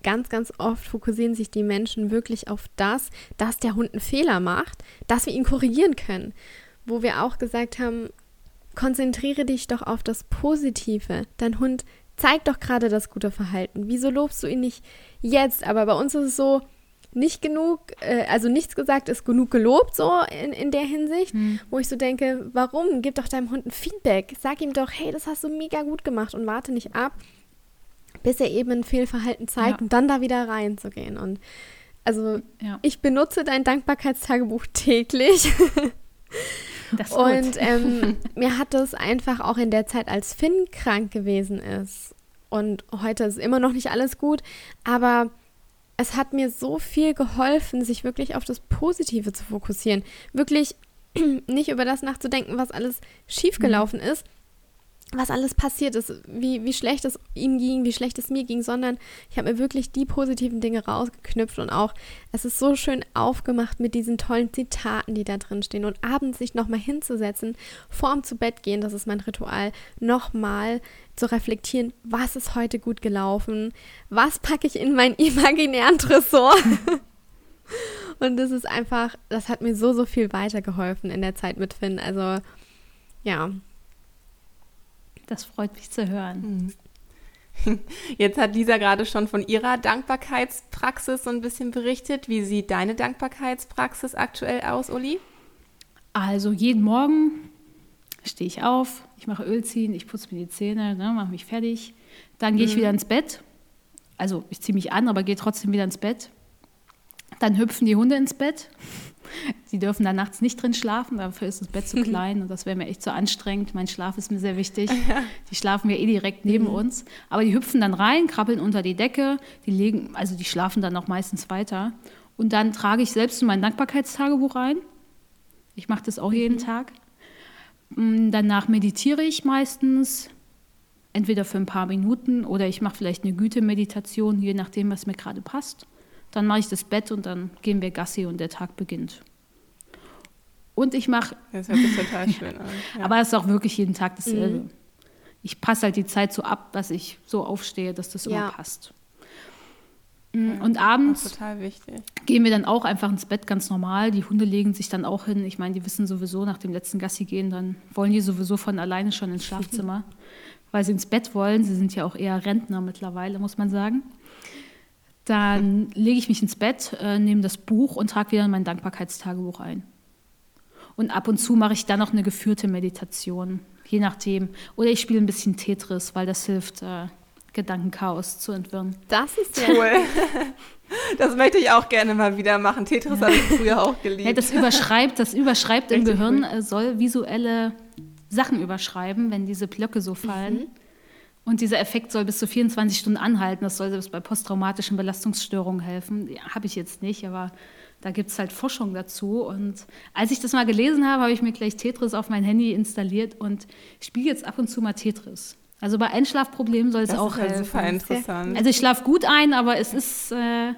ganz, ganz oft fokussieren sich die Menschen wirklich auf das, dass der Hund einen Fehler macht, dass wir ihn korrigieren können. Wo wir auch gesagt haben, konzentriere dich doch auf das Positive. Dein Hund zeigt doch gerade das gute Verhalten. Wieso lobst du ihn nicht jetzt? Aber bei uns ist es so, nicht genug, äh, also nichts gesagt ist genug gelobt, so in, in der Hinsicht, hm. wo ich so denke, warum? Gib doch deinem Hund ein Feedback. Sag ihm doch, hey, das hast du mega gut gemacht und warte nicht ab, bis er eben ein Fehlverhalten zeigt ja. und dann da wieder reinzugehen. Und also ja. ich benutze dein Dankbarkeitstagebuch täglich. und ähm, mir hat es einfach auch in der Zeit, als Finn krank gewesen ist, und heute ist immer noch nicht alles gut, aber es hat mir so viel geholfen, sich wirklich auf das Positive zu fokussieren. Wirklich nicht über das nachzudenken, was alles schiefgelaufen mhm. ist, was alles passiert ist, wie, wie schlecht es ihm ging, wie schlecht es mir ging, sondern ich habe mir wirklich die positiven Dinge rausgeknüpft und auch, es ist so schön aufgemacht mit diesen tollen Zitaten, die da drin stehen. Und abends sich nochmal hinzusetzen, vorm zu Bett gehen, das ist mein Ritual, nochmal zu reflektieren, was ist heute gut gelaufen, was packe ich in meinen imaginären Tresor. und das ist einfach, das hat mir so, so viel weitergeholfen in der Zeit mit Finn, also ja, das freut mich zu hören. Hm. Jetzt hat Lisa gerade schon von ihrer Dankbarkeitspraxis so ein bisschen berichtet. Wie sieht deine Dankbarkeitspraxis aktuell aus, Uli? Also jeden Morgen stehe ich auf, ich mache Öl ziehen, ich putze mir die Zähne, ne, mache mich fertig. Dann gehe ich mhm. wieder ins Bett. Also ich ziehe mich an, aber gehe trotzdem wieder ins Bett. Dann hüpfen die Hunde ins Bett. Sie dürfen da nachts nicht drin schlafen, dafür ist das Bett zu klein und das wäre mir echt zu anstrengend. Mein Schlaf ist mir sehr wichtig. Die schlafen ja eh direkt neben mhm. uns. Aber die hüpfen dann rein, krabbeln unter die Decke, die legen, also die schlafen dann auch meistens weiter. Und dann trage ich selbst mein Dankbarkeitstagebuch ein. Ich mache das auch mhm. jeden Tag. Mm, danach meditiere ich meistens, entweder für ein paar Minuten oder ich mache vielleicht eine Güte-Meditation, je nachdem, was mir gerade passt. Dann mache ich das Bett und dann gehen wir Gassi und der Tag beginnt. Und ich mache. Das hört sich total schön an. Ja. Aber es ist auch wirklich jeden Tag dasselbe. Mhm. Ich passe halt die Zeit so ab, dass ich so aufstehe, dass das immer passt. Mhm. Und abends gehen wir dann auch einfach ins Bett ganz normal. Die Hunde legen sich dann auch hin. Ich meine, die wissen sowieso nach dem letzten Gassi gehen, dann wollen die sowieso von alleine schon ins Schlafzimmer, weil sie ins Bett wollen. Sie sind ja auch eher Rentner mittlerweile, muss man sagen. Dann lege ich mich ins Bett, äh, nehme das Buch und trage wieder mein Dankbarkeitstagebuch ein. Und ab und zu mache ich dann noch eine geführte Meditation, je nachdem. Oder ich spiele ein bisschen Tetris, weil das hilft, äh, Gedankenchaos zu entwirren. Das ist ja cool. Das möchte ich auch gerne mal wieder machen. Tetris ja. habe ich früher auch geliebt. Ja, das überschreibt, das überschreibt im Gehirn, cool. Äh, soll visuelle Sachen überschreiben, wenn diese Blöcke so fallen. Mhm. Und dieser Effekt soll bis zu 24 Stunden anhalten. Das soll selbst bei posttraumatischen Belastungsstörungen helfen. Ja, habe ich jetzt nicht, aber da gibt es halt Forschung dazu. Und als ich das mal gelesen habe, habe ich mir gleich Tetris auf mein Handy installiert und spiele jetzt ab und zu mal Tetris. Also bei Einschlafproblemen soll es das auch ist helfen. Super interessant. Also ich schlafe gut ein, aber es ist äh,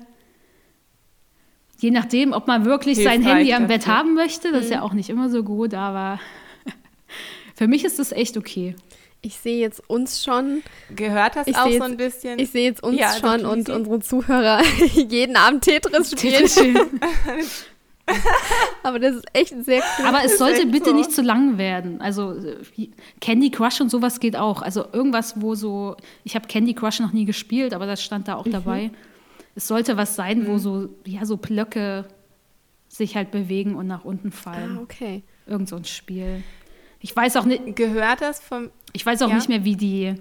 je nachdem, ob man wirklich Hilfreich sein Handy am dafür. Bett haben möchte. Das ist ja mhm. auch nicht immer so gut, aber für mich ist das echt okay ich sehe jetzt uns schon. Gehört das auch jetzt, so ein bisschen? Ich sehe jetzt uns ja, schon und unsere Zuhörer jeden Abend Tetris spielen. Aber das ist echt sehr cool. Aber es sollte bitte so. nicht zu lang werden. Also Candy Crush und sowas geht auch. Also irgendwas, wo so, ich habe Candy Crush noch nie gespielt, aber das stand da auch mhm. dabei. Es sollte was sein, mhm. wo so, ja, so Blöcke sich halt bewegen und nach unten fallen. Ah, okay. Irgend so ein Spiel. Ich weiß auch nicht. Gehört das vom. Ich weiß auch ja? nicht mehr, wie die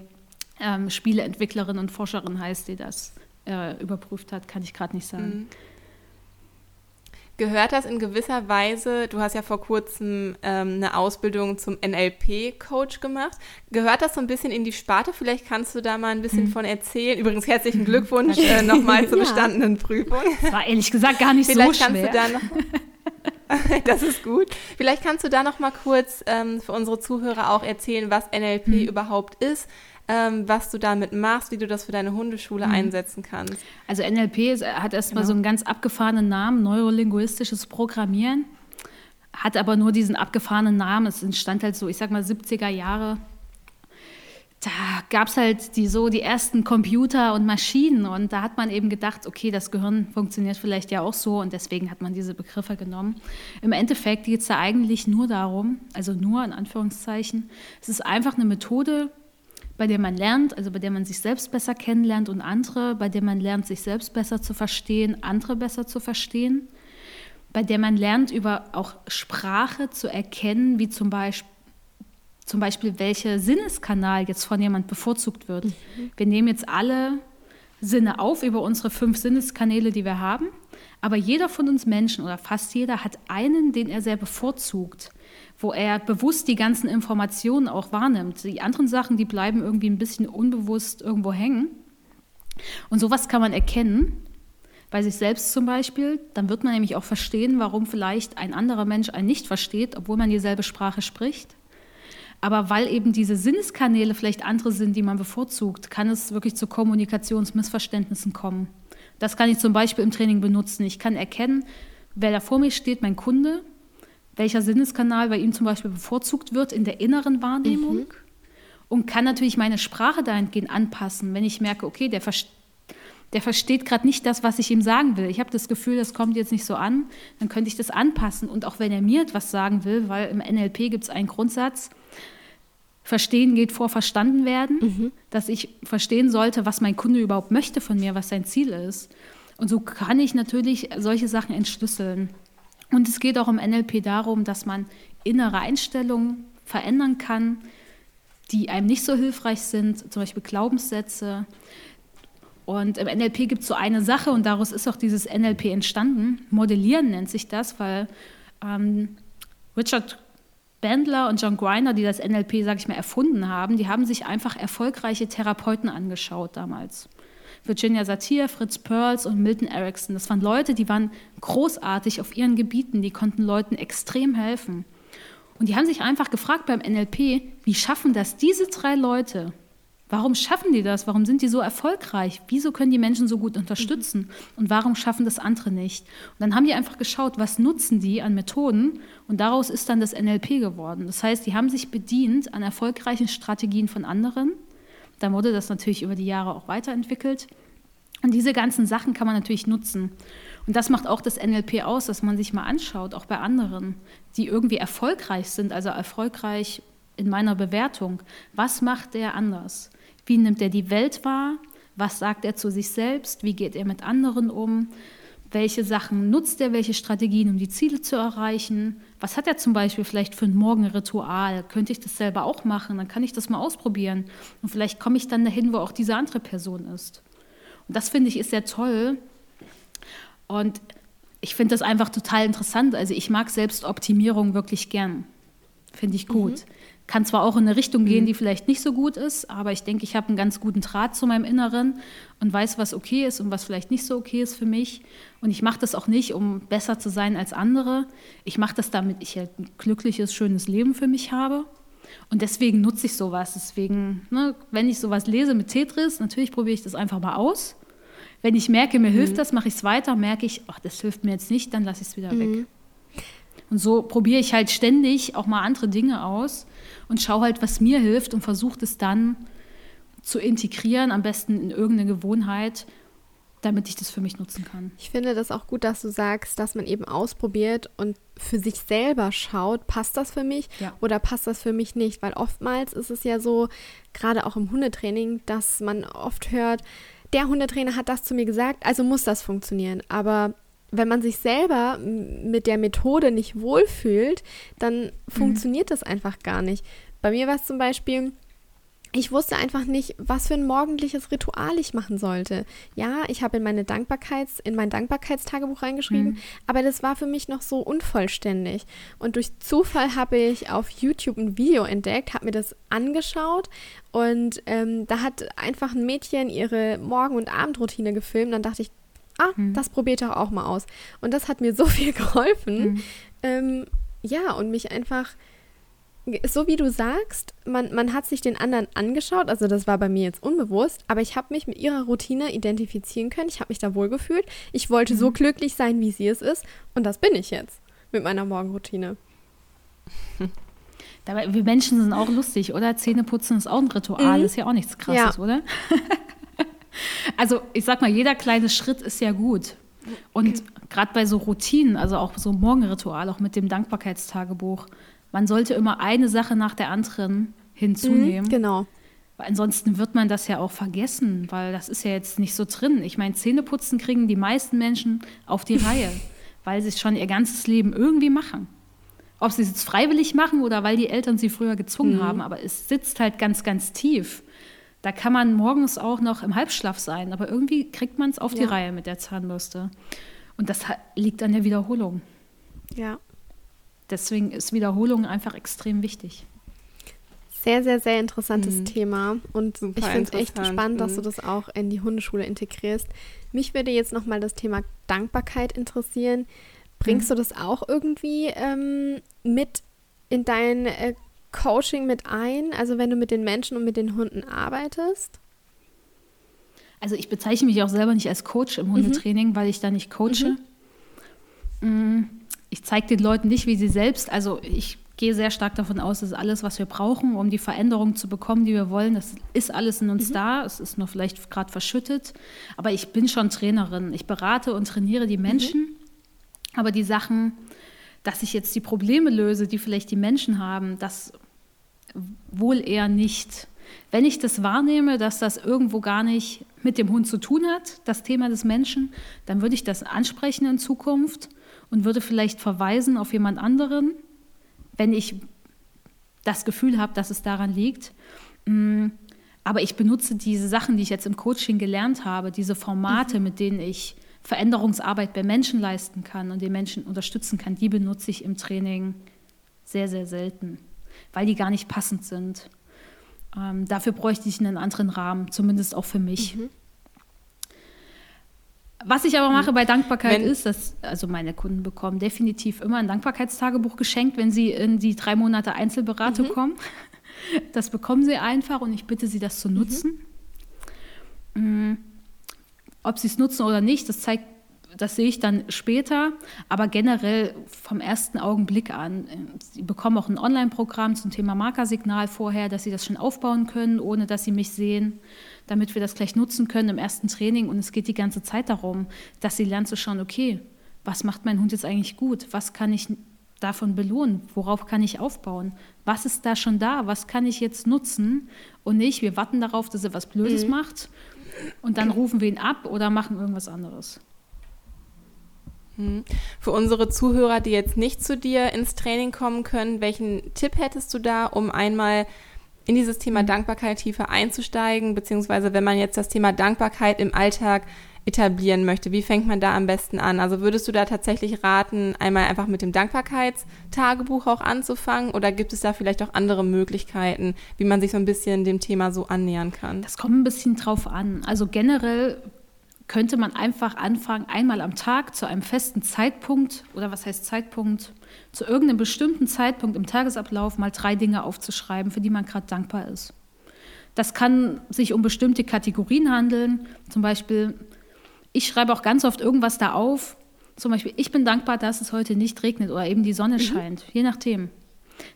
ähm, Spieleentwicklerin und Forscherin heißt, die das äh, überprüft hat, kann ich gerade nicht sagen. Mhm. Gehört das in gewisser Weise, du hast ja vor kurzem ähm, eine Ausbildung zum NLP-Coach gemacht, gehört das so ein bisschen in die Sparte? Vielleicht kannst du da mal ein bisschen mhm. von erzählen. Übrigens herzlichen Glückwunsch äh, nochmal zur ja. bestandenen Prüfung. Das war ehrlich gesagt gar nicht Vielleicht so schwer. Kannst du da noch, das ist gut. Vielleicht kannst du da noch mal kurz ähm, für unsere Zuhörer auch erzählen, was NLP mhm. überhaupt ist, ähm, was du damit machst, wie du das für deine Hundeschule mhm. einsetzen kannst. Also NLP ist, hat erstmal genau. so einen ganz abgefahrenen Namen, neurolinguistisches Programmieren, hat aber nur diesen abgefahrenen Namen. Es entstand halt so, ich sag mal, 70er Jahre. Da gab es halt die, so die ersten Computer und Maschinen und da hat man eben gedacht, okay, das Gehirn funktioniert vielleicht ja auch so und deswegen hat man diese Begriffe genommen. Im Endeffekt geht es da eigentlich nur darum, also nur in Anführungszeichen, es ist einfach eine Methode, bei der man lernt, also bei der man sich selbst besser kennenlernt und andere, bei der man lernt, sich selbst besser zu verstehen, andere besser zu verstehen, bei der man lernt, über auch Sprache zu erkennen, wie zum Beispiel zum Beispiel, welcher Sinneskanal jetzt von jemand bevorzugt wird. Mhm. Wir nehmen jetzt alle Sinne auf über unsere fünf Sinneskanäle, die wir haben, aber jeder von uns Menschen oder fast jeder hat einen, den er sehr bevorzugt wo er bewusst die ganzen Informationen auch wahrnimmt. Die anderen Sachen, die bleiben irgendwie ein bisschen unbewusst irgendwo hängen. Und sowas kann man erkennen, bei sich selbst zum Beispiel. Dann wird man nämlich auch verstehen, warum vielleicht ein anderer Mensch einen nicht versteht, obwohl man dieselbe Sprache spricht. Aber weil eben diese Sinneskanäle vielleicht andere sind, die man bevorzugt, kann es wirklich zu Kommunikationsmissverständnissen kommen. Das kann ich zum Beispiel im Training benutzen. Ich kann erkennen, wer da vor mir steht, mein Kunde, welcher Sinneskanal bei ihm zum Beispiel bevorzugt wird in der inneren Wahrnehmung mhm. und kann natürlich meine Sprache dahingehend anpassen, wenn ich merke, okay, der, versteht der versteht gerade nicht das, was ich ihm sagen will. Ich habe das Gefühl, das kommt jetzt nicht so an, dann könnte ich das anpassen. Und auch wenn er mir etwas sagen will, weil im NLP gibt es einen Grundsatz, Verstehen geht vor Verstanden werden, mhm. dass ich verstehen sollte, was mein Kunde überhaupt möchte von mir, was sein Ziel ist. Und so kann ich natürlich solche Sachen entschlüsseln. Und es geht auch im NLP darum, dass man innere Einstellungen verändern kann, die einem nicht so hilfreich sind, zum Beispiel Glaubenssätze. Und im NLP gibt es so eine Sache und daraus ist auch dieses NLP entstanden. Modellieren nennt sich das, weil ähm, Richard Bandler und John Grinder, die das NLP, sage ich mal, erfunden haben, die haben sich einfach erfolgreiche Therapeuten angeschaut damals. Virginia Satir, Fritz Perls und Milton Erickson. Das waren Leute, die waren großartig auf ihren Gebieten, die konnten Leuten extrem helfen. Und die haben sich einfach gefragt beim NLP, wie schaffen das diese drei Leute? Warum schaffen die das? Warum sind die so erfolgreich? Wieso können die Menschen so gut unterstützen? Und warum schaffen das andere nicht? Und dann haben die einfach geschaut, was nutzen die an Methoden? Und daraus ist dann das NLP geworden. Das heißt, die haben sich bedient an erfolgreichen Strategien von anderen da wurde das natürlich über die Jahre auch weiterentwickelt. Und diese ganzen Sachen kann man natürlich nutzen. Und das macht auch das NLP aus, dass man sich mal anschaut, auch bei anderen, die irgendwie erfolgreich sind, also erfolgreich in meiner Bewertung. Was macht der anders? Wie nimmt er die Welt wahr? Was sagt er zu sich selbst? Wie geht er mit anderen um? welche Sachen nutzt er, welche Strategien, um die Ziele zu erreichen. Was hat er zum Beispiel vielleicht für ein Morgenritual? Könnte ich das selber auch machen? Dann kann ich das mal ausprobieren. Und vielleicht komme ich dann dahin, wo auch diese andere Person ist. Und das finde ich ist sehr toll. Und ich finde das einfach total interessant. Also ich mag Selbstoptimierung wirklich gern. Finde ich gut. Mhm. Kann zwar auch in eine Richtung gehen, mhm. die vielleicht nicht so gut ist, aber ich denke, ich habe einen ganz guten Draht zu meinem Inneren und weiß, was okay ist und was vielleicht nicht so okay ist für mich. Und ich mache das auch nicht, um besser zu sein als andere. Ich mache das, damit ich halt ein glückliches, schönes Leben für mich habe. Und deswegen nutze ich sowas. Deswegen, ne, wenn ich sowas lese mit Tetris, natürlich probiere ich das einfach mal aus. Wenn ich merke, mir mhm. hilft das, mache ich es weiter. Merke ich, ach, das hilft mir jetzt nicht, dann lasse ich es wieder mhm. weg. Und so probiere ich halt ständig auch mal andere Dinge aus und schaue halt, was mir hilft und versuche es dann zu integrieren, am besten in irgendeine Gewohnheit, damit ich das für mich nutzen kann. Ich finde das auch gut, dass du sagst, dass man eben ausprobiert und für sich selber schaut, passt das für mich ja. oder passt das für mich nicht? Weil oftmals ist es ja so, gerade auch im Hundetraining, dass man oft hört, der Hundetrainer hat das zu mir gesagt, also muss das funktionieren. Aber wenn man sich selber mit der Methode nicht wohlfühlt, dann mhm. funktioniert das einfach gar nicht. Bei mir war es zum Beispiel, ich wusste einfach nicht, was für ein morgendliches Ritual ich machen sollte. Ja, ich habe in meine Dankbarkeits, in mein Dankbarkeitstagebuch reingeschrieben, mhm. aber das war für mich noch so unvollständig. Und durch Zufall habe ich auf YouTube ein Video entdeckt, habe mir das angeschaut und ähm, da hat einfach ein Mädchen ihre Morgen- und Abendroutine gefilmt. Dann dachte ich, ah, mhm. das probiert doch auch mal aus. Und das hat mir so viel geholfen. Mhm. Ähm, ja, und mich einfach so wie du sagst, man, man hat sich den anderen angeschaut, also das war bei mir jetzt unbewusst, aber ich habe mich mit ihrer Routine identifizieren können, ich habe mich da wohlgefühlt, ich wollte mhm. so glücklich sein, wie sie es ist und das bin ich jetzt mit meiner Morgenroutine. Dabei, wir Menschen sind auch lustig, oder? Zähneputzen ist auch ein Ritual, mhm. ist ja auch nichts Krasses, ja. oder? also ich sag mal, jeder kleine Schritt ist ja gut. Und gerade bei so Routinen, also auch so Morgenritual, auch mit dem Dankbarkeitstagebuch, man sollte immer eine Sache nach der anderen hinzunehmen. Mhm, genau. Weil ansonsten wird man das ja auch vergessen, weil das ist ja jetzt nicht so drin. Ich meine, Zähneputzen kriegen die meisten Menschen auf die Reihe, weil sie es schon ihr ganzes Leben irgendwie machen. Ob sie es jetzt freiwillig machen oder weil die Eltern sie früher gezwungen mhm. haben, aber es sitzt halt ganz, ganz tief. Da kann man morgens auch noch im Halbschlaf sein, aber irgendwie kriegt man es auf ja. die Reihe mit der Zahnbürste. Und das liegt an der Wiederholung. Ja. Deswegen ist Wiederholung einfach extrem wichtig. Sehr, sehr, sehr interessantes mhm. Thema. Und Super ich finde es echt spannend, dass du mhm. das auch in die Hundeschule integrierst. Mich würde jetzt nochmal das Thema Dankbarkeit interessieren. Bringst mhm. du das auch irgendwie ähm, mit in dein äh, Coaching mit ein? Also wenn du mit den Menschen und mit den Hunden arbeitest? Also ich bezeichne mich auch selber nicht als Coach im Hundetraining, mhm. weil ich da nicht coache. Mhm. Mm ich zeige den Leuten nicht, wie sie selbst, also ich gehe sehr stark davon aus, dass alles, was wir brauchen, um die Veränderung zu bekommen, die wir wollen, das ist alles in uns mhm. da. Es ist nur vielleicht gerade verschüttet. Aber ich bin schon Trainerin. Ich berate und trainiere die Menschen. Mhm. Aber die Sachen, dass ich jetzt die Probleme löse, die vielleicht die Menschen haben, das wohl eher nicht. Wenn ich das wahrnehme, dass das irgendwo gar nicht mit dem Hund zu tun hat, das Thema des Menschen, dann würde ich das ansprechen in Zukunft und würde vielleicht verweisen auf jemand anderen, wenn ich das Gefühl habe, dass es daran liegt. Mm, aber ich benutze diese Sachen, die ich jetzt im Coaching gelernt habe, diese Formate, mhm. mit denen ich Veränderungsarbeit bei Menschen leisten kann und den Menschen unterstützen kann, die benutze ich im Training sehr, sehr selten, weil die gar nicht passend sind. Ähm, dafür bräuchte ich einen anderen Rahmen, zumindest auch für mich. Mhm. Was ich aber mache bei Dankbarkeit wenn, ist, dass also meine Kunden bekommen definitiv immer ein Dankbarkeitstagebuch geschenkt, wenn sie in die drei Monate Einzelberatung mhm. kommen. Das bekommen sie einfach und ich bitte sie, das zu nutzen. Mhm. Ob sie es nutzen oder nicht, das zeigt, das sehe ich dann später, aber generell vom ersten Augenblick an. Sie bekommen auch ein Online-Programm zum Thema Markersignal vorher, dass sie das schon aufbauen können, ohne dass sie mich sehen damit wir das gleich nutzen können im ersten Training. Und es geht die ganze Zeit darum, dass sie lernen zu schauen, okay, was macht mein Hund jetzt eigentlich gut? Was kann ich davon belohnen? Worauf kann ich aufbauen? Was ist da schon da? Was kann ich jetzt nutzen? Und nicht, wir warten darauf, dass er was Blödes mhm. macht und dann rufen wir ihn ab oder machen irgendwas anderes. Mhm. Für unsere Zuhörer, die jetzt nicht zu dir ins Training kommen können, welchen Tipp hättest du da, um einmal in dieses Thema Dankbarkeit tiefer einzusteigen, beziehungsweise wenn man jetzt das Thema Dankbarkeit im Alltag etablieren möchte, wie fängt man da am besten an? Also würdest du da tatsächlich raten, einmal einfach mit dem Dankbarkeitstagebuch auch anzufangen oder gibt es da vielleicht auch andere Möglichkeiten, wie man sich so ein bisschen dem Thema so annähern kann? Das kommt ein bisschen drauf an. Also generell könnte man einfach anfangen, einmal am Tag zu einem festen Zeitpunkt oder was heißt Zeitpunkt, zu irgendeinem bestimmten Zeitpunkt im Tagesablauf mal drei Dinge aufzuschreiben, für die man gerade dankbar ist. Das kann sich um bestimmte Kategorien handeln. Zum Beispiel, ich schreibe auch ganz oft irgendwas da auf. Zum Beispiel, ich bin dankbar, dass es heute nicht regnet oder eben die Sonne mhm. scheint, je nachdem.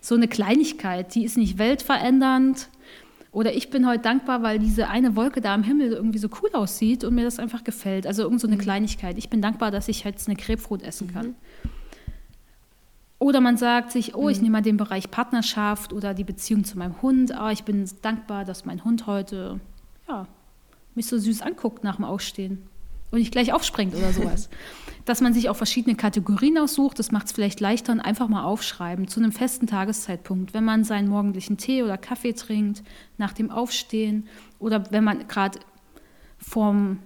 So eine Kleinigkeit, die ist nicht weltverändernd, oder ich bin heute dankbar, weil diese eine Wolke da am Himmel irgendwie so cool aussieht und mir das einfach gefällt. Also irgend so eine mhm. Kleinigkeit. Ich bin dankbar, dass ich jetzt eine Grapefruit essen kann. Mhm. Oder man sagt sich, oh, ich mhm. nehme mal den Bereich Partnerschaft oder die Beziehung zu meinem Hund. Ah, ich bin dankbar, dass mein Hund heute ja, mich so süß anguckt nach dem Ausstehen. Und nicht gleich aufspringt oder sowas. Dass man sich auch verschiedene Kategorien aussucht, das macht es vielleicht leichter und einfach mal aufschreiben zu einem festen Tageszeitpunkt, wenn man seinen morgendlichen Tee oder Kaffee trinkt, nach dem Aufstehen oder wenn man gerade vorm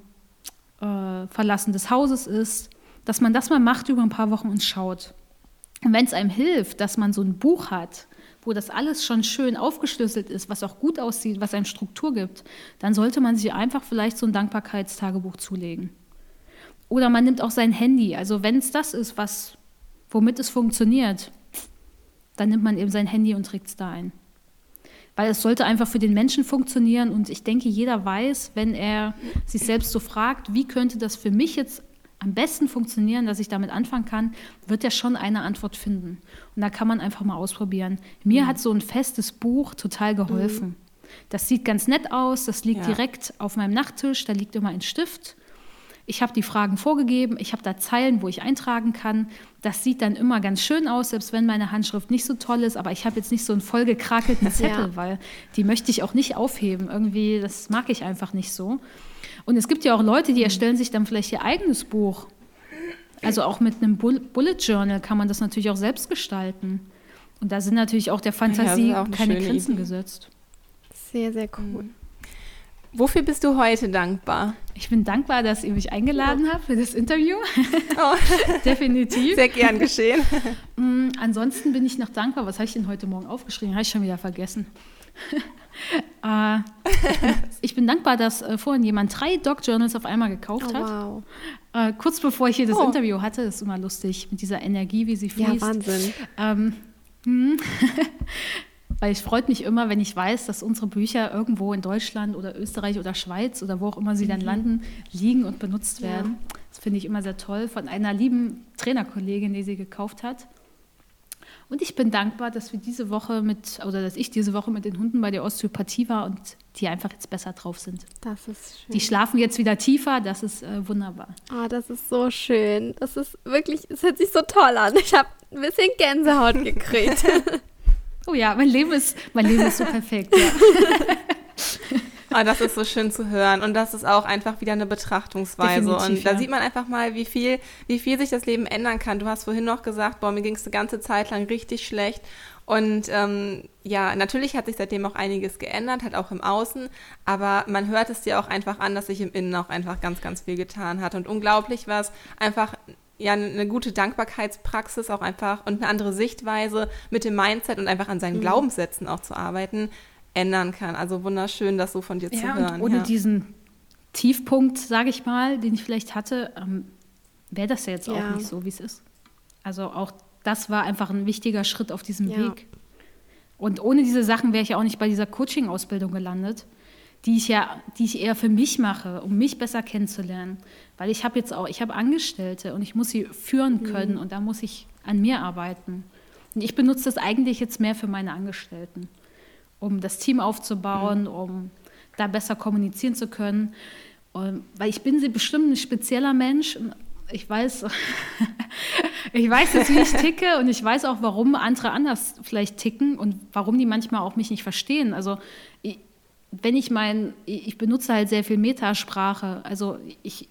äh, Verlassen des Hauses ist, dass man das mal macht über ein paar Wochen und schaut. Und wenn es einem hilft, dass man so ein Buch hat, wo das alles schon schön aufgeschlüsselt ist, was auch gut aussieht, was einem Struktur gibt, dann sollte man sich einfach vielleicht so ein Dankbarkeitstagebuch zulegen. Oder man nimmt auch sein Handy. Also wenn es das ist, was, womit es funktioniert, dann nimmt man eben sein Handy und trägt es da ein. Weil es sollte einfach für den Menschen funktionieren und ich denke, jeder weiß, wenn er sich selbst so fragt, wie könnte das für mich jetzt am besten funktionieren, dass ich damit anfangen kann, wird er schon eine Antwort finden. Und da kann man einfach mal ausprobieren. Mir mhm. hat so ein festes Buch total geholfen. Mhm. Das sieht ganz nett aus, das liegt ja. direkt auf meinem Nachttisch, da liegt immer ein Stift. Ich habe die Fragen vorgegeben, ich habe da Zeilen, wo ich eintragen kann. Das sieht dann immer ganz schön aus, selbst wenn meine Handschrift nicht so toll ist. Aber ich habe jetzt nicht so einen vollgekrakelten Zettel, ja. weil die möchte ich auch nicht aufheben. Irgendwie, das mag ich einfach nicht so. Und es gibt ja auch Leute, die erstellen sich dann vielleicht ihr eigenes Buch. Also auch mit einem Bullet Journal kann man das natürlich auch selbst gestalten. Und da sind natürlich auch der Fantasie ja, keine Grenzen Idee. gesetzt. Sehr, sehr cool. Mhm. Wofür bist du heute dankbar? Ich bin dankbar, dass ihr mich eingeladen habt für das Interview. Oh. Definitiv. Sehr gern geschehen. Mm, ansonsten bin ich noch dankbar. Was habe ich denn heute Morgen aufgeschrieben? Habe ich schon wieder vergessen. Äh, ich bin dankbar, dass äh, vorhin jemand drei Doc Journals auf einmal gekauft oh, hat. Wow. Äh, kurz bevor ich hier das oh. Interview hatte, ist immer lustig mit dieser Energie, wie sie fließt. Ja, Wahnsinn. Ähm, hm. Weil es freut mich immer, wenn ich weiß, dass unsere Bücher irgendwo in Deutschland oder Österreich oder Schweiz oder wo auch immer sie mhm. dann landen, liegen und benutzt werden. Ja. Das finde ich immer sehr toll von einer lieben Trainerkollegin, die sie gekauft hat. Und ich bin dankbar, dass wir diese Woche mit, oder dass ich diese Woche mit den Hunden bei der Osteopathie war und die einfach jetzt besser drauf sind. Das ist schön. Die schlafen jetzt wieder tiefer, das ist äh, wunderbar. Ah, oh, das ist so schön. Das ist wirklich, es hört sich so toll an. Ich habe ein bisschen Gänsehaut gekriegt. Oh ja, mein Leben ist, mein Leben ist so perfekt. Ja. Oh, das ist so schön zu hören. Und das ist auch einfach wieder eine Betrachtungsweise. Definitiv, und da ja. sieht man einfach mal, wie viel, wie viel sich das Leben ändern kann. Du hast vorhin noch gesagt, boah, mir ging es eine ganze Zeit lang richtig schlecht. Und ähm, ja, natürlich hat sich seitdem auch einiges geändert, halt auch im Außen, aber man hört es dir auch einfach an, dass sich im Innen auch einfach ganz, ganz viel getan hat. Und unglaublich war es einfach ja eine gute Dankbarkeitspraxis auch einfach und eine andere Sichtweise mit dem Mindset und einfach an seinen mhm. Glaubenssätzen auch zu arbeiten ändern kann. Also wunderschön, das so von dir ja, zu hören. ohne ja. diesen Tiefpunkt, sage ich mal, den ich vielleicht hatte, ähm, wäre das ja jetzt auch nicht so, wie es ist. Also auch das war einfach ein wichtiger Schritt auf diesem Weg. Und ohne diese Sachen wäre ich ja auch nicht bei dieser Coaching-Ausbildung gelandet die ich ja, die ich eher für mich mache, um mich besser kennenzulernen. Weil ich habe jetzt auch, ich habe Angestellte und ich muss sie führen mhm. können mhm. und da muss ich an mir arbeiten. Und ich benutze das eigentlich jetzt mehr für meine Angestellten, um das Team aufzubauen, mhm. um da besser kommunizieren zu können. Und, weil ich bin bestimmt ein spezieller Mensch. Ich weiß, ich weiß jetzt, wie ich ticke und ich weiß auch, warum andere anders vielleicht ticken und warum die manchmal auch mich nicht verstehen. Also ich, wenn ich mein, ich benutze halt sehr viel Metasprache, also ich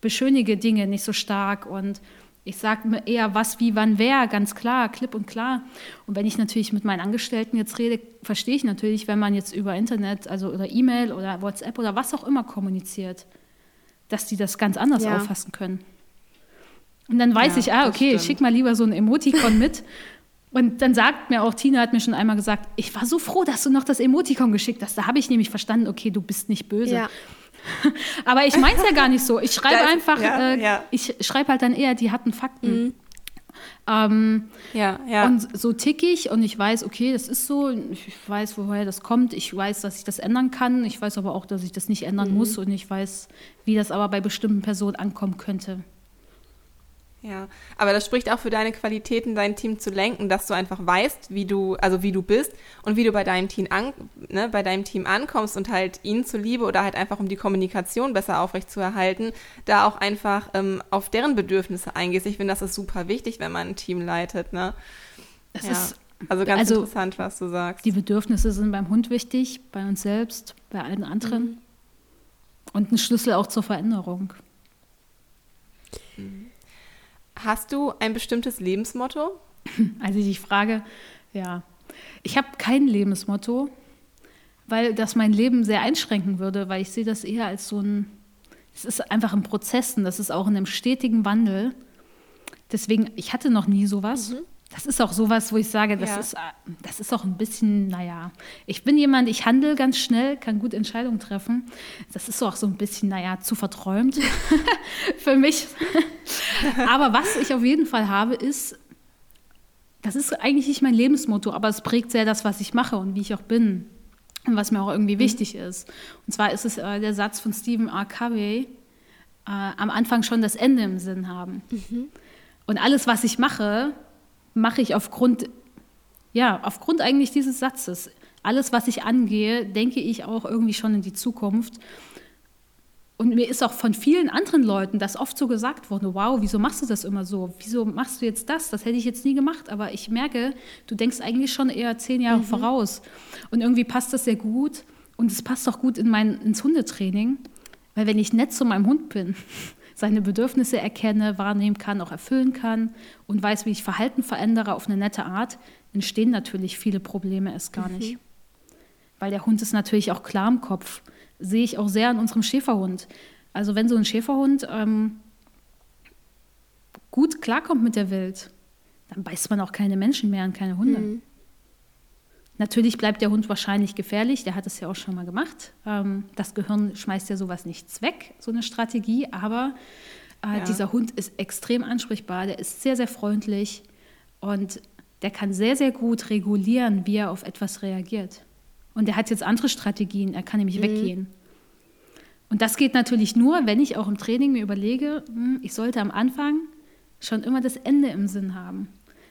beschönige Dinge nicht so stark und ich sage mir eher was, wie, wann, wer, ganz klar, klipp und klar. Und wenn ich natürlich mit meinen Angestellten jetzt rede, verstehe ich natürlich, wenn man jetzt über Internet, also oder E-Mail oder WhatsApp oder was auch immer kommuniziert, dass die das ganz anders ja. auffassen können. Und dann weiß ja, ich, ah, okay, ich schicke mal lieber so ein Emoticon mit und dann sagt mir auch, Tina hat mir schon einmal gesagt, ich war so froh, dass du noch das Emoticon geschickt hast. Da habe ich nämlich verstanden, okay, du bist nicht böse. Ja. Aber ich meine es ja gar nicht so. Ich schreibe einfach, ja, äh, ja. ich schreibe halt dann eher, die hatten Fakten. Mhm. Ähm, ja, ja. Und so tick ich und ich weiß, okay, das ist so, ich weiß, woher das kommt, ich weiß, dass ich das ändern kann, ich weiß aber auch, dass ich das nicht ändern mhm. muss und ich weiß, wie das aber bei bestimmten Personen ankommen könnte. Ja, aber das spricht auch für deine Qualitäten, dein Team zu lenken, dass du einfach weißt, wie du, also wie du bist und wie du bei deinem Team an, ne, bei deinem Team ankommst und halt ihnen zuliebe oder halt einfach um die Kommunikation besser aufrechtzuerhalten, da auch einfach ähm, auf deren Bedürfnisse eingehst. Ich finde, das ist super wichtig, wenn man ein Team leitet. Ne? Das ja. ist also ganz also, interessant, was du sagst. Die Bedürfnisse sind beim Hund wichtig, bei uns selbst, bei allen anderen. Mhm. Und ein Schlüssel auch zur Veränderung. Hast du ein bestimmtes Lebensmotto? Also ich frage, ja, ich habe kein Lebensmotto, weil das mein Leben sehr einschränken würde, weil ich sehe das eher als so ein, es ist einfach ein Prozess und das ist auch in einem stetigen Wandel. Deswegen, ich hatte noch nie sowas. Mhm. Das ist auch sowas, wo ich sage, das, ja. ist, das ist auch ein bisschen, naja, ich bin jemand, ich handle ganz schnell, kann gut Entscheidungen treffen. Das ist auch so ein bisschen, naja, zu verträumt für mich. Aber was ich auf jeden Fall habe, ist, das ist eigentlich nicht mein Lebensmotto, aber es prägt sehr das, was ich mache und wie ich auch bin und was mir auch irgendwie mhm. wichtig ist. Und zwar ist es äh, der Satz von Stephen R. Covey, äh, am Anfang schon das Ende im Sinn haben. Mhm. Und alles, was ich mache, mache ich aufgrund, ja, aufgrund eigentlich dieses Satzes. Alles, was ich angehe, denke ich auch irgendwie schon in die Zukunft. Und mir ist auch von vielen anderen Leuten das oft so gesagt worden, wow, wieso machst du das immer so? Wieso machst du jetzt das? Das hätte ich jetzt nie gemacht. Aber ich merke, du denkst eigentlich schon eher zehn Jahre mhm. voraus. Und irgendwie passt das sehr gut. Und es passt auch gut in mein, ins Hundetraining. Weil wenn ich nett zu meinem Hund bin, seine Bedürfnisse erkenne, wahrnehmen kann, auch erfüllen kann und weiß, wie ich Verhalten verändere auf eine nette Art, entstehen natürlich viele Probleme erst gar mhm. nicht. Weil der Hund ist natürlich auch klar im Kopf sehe ich auch sehr an unserem Schäferhund. Also wenn so ein Schäferhund ähm, gut klarkommt mit der Welt, dann beißt man auch keine Menschen mehr und keine Hunde. Mhm. Natürlich bleibt der Hund wahrscheinlich gefährlich, der hat es ja auch schon mal gemacht. Ähm, das Gehirn schmeißt ja sowas nichts weg, so eine Strategie, aber äh, ja. dieser Hund ist extrem ansprechbar, der ist sehr, sehr freundlich und der kann sehr, sehr gut regulieren, wie er auf etwas reagiert. Und er hat jetzt andere Strategien, er kann nämlich mhm. weggehen. Und das geht natürlich nur, wenn ich auch im Training mir überlege, hm, ich sollte am Anfang schon immer das Ende im Sinn haben.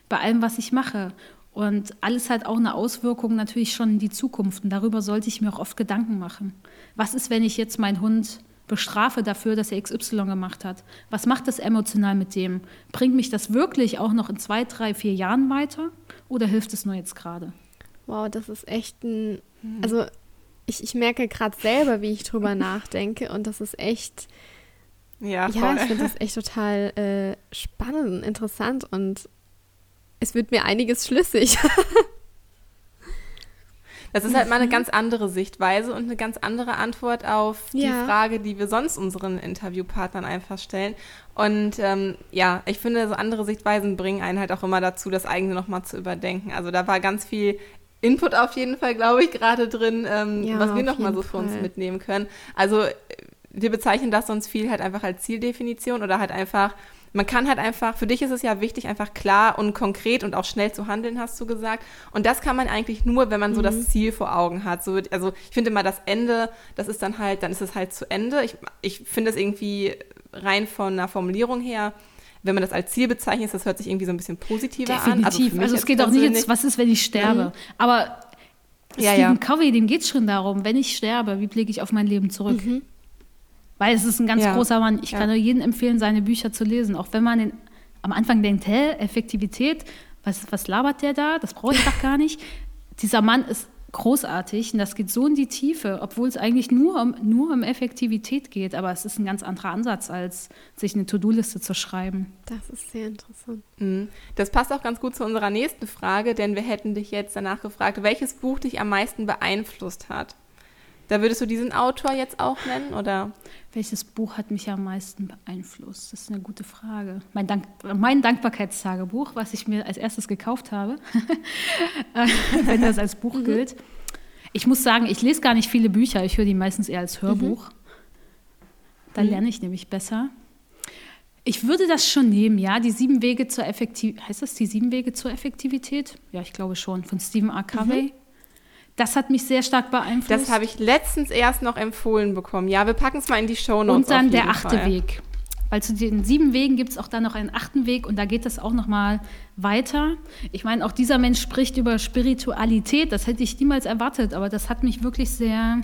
Bei allem, was ich mache. Und alles hat auch eine Auswirkung natürlich schon in die Zukunft. Und darüber sollte ich mir auch oft Gedanken machen. Was ist, wenn ich jetzt meinen Hund bestrafe dafür, dass er XY gemacht hat? Was macht das emotional mit dem? Bringt mich das wirklich auch noch in zwei, drei, vier Jahren weiter? Oder hilft es nur jetzt gerade? Wow, das ist echt ein. Hm. Also, ich, ich merke gerade selber, wie ich drüber nachdenke. Und das ist echt. Ja, ja ich finde das echt total äh, spannend, interessant und es wird mir einiges schlüssig. Das ist halt mal eine ganz andere Sichtweise und eine ganz andere Antwort auf die ja. Frage, die wir sonst unseren Interviewpartnern einfach stellen. Und ähm, ja, ich finde, so andere Sichtweisen bringen einen halt auch immer dazu, das eigene nochmal zu überdenken. Also da war ganz viel Input auf jeden Fall, glaube ich, gerade drin, ähm, ja, was wir nochmal so für uns mitnehmen können. Also wir bezeichnen das sonst viel halt einfach als Zieldefinition oder halt einfach, man kann halt einfach, für dich ist es ja wichtig, einfach klar und konkret und auch schnell zu handeln, hast du gesagt. Und das kann man eigentlich nur, wenn man so mhm. das Ziel vor Augen hat. So, also ich finde immer das Ende, das ist dann halt, dann ist es halt zu Ende. Ich, ich finde es irgendwie rein von einer Formulierung her wenn man das als Ziel bezeichnet, das hört sich irgendwie so ein bisschen positiver Definitiv. an. Also, also es geht auch nicht jetzt, was ist, wenn ich sterbe. Mhm. Aber ja, Stephen ja. Covey, dem geht es schon darum, wenn ich sterbe, wie blicke ich auf mein Leben zurück? Mhm. Weil es ist ein ganz ja. großer Mann. Ich ja. kann nur jedem empfehlen, seine Bücher zu lesen. Auch wenn man den, am Anfang denkt, hä, Effektivität, was, was labert der da? Das brauche ich doch gar nicht. Dieser Mann ist großartig und das geht so in die Tiefe, obwohl es eigentlich nur um, nur um Effektivität geht, aber es ist ein ganz anderer Ansatz, als sich eine To-Do-Liste zu schreiben. Das ist sehr interessant. Mhm. Das passt auch ganz gut zu unserer nächsten Frage, denn wir hätten dich jetzt danach gefragt, welches Buch dich am meisten beeinflusst hat. Da würdest du diesen Autor jetzt auch nennen, oder? Welches Buch hat mich am meisten beeinflusst? Das ist eine gute Frage. Mein, Dank mein Dankbarkeitstagebuch, was ich mir als erstes gekauft habe, wenn das als Buch mhm. gilt. Ich muss sagen, ich lese gar nicht viele Bücher. Ich höre die meistens eher als Hörbuch. Mhm. Da mhm. lerne ich nämlich besser. Ich würde das schon nehmen, ja, die sieben Wege zur Effektivität. Heißt das die sieben Wege zur Effektivität? Ja, ich glaube schon, von Stephen R. Covey. Mhm. Das hat mich sehr stark beeinflusst. Das habe ich letztens erst noch empfohlen bekommen. Ja, wir packen es mal in die Show Notes. Und dann der achte Fall. Weg. Weil zu den sieben Wegen gibt es auch dann noch einen achten Weg und da geht es auch noch mal weiter. Ich meine, auch dieser Mensch spricht über Spiritualität. Das hätte ich niemals erwartet, aber das hat mich wirklich sehr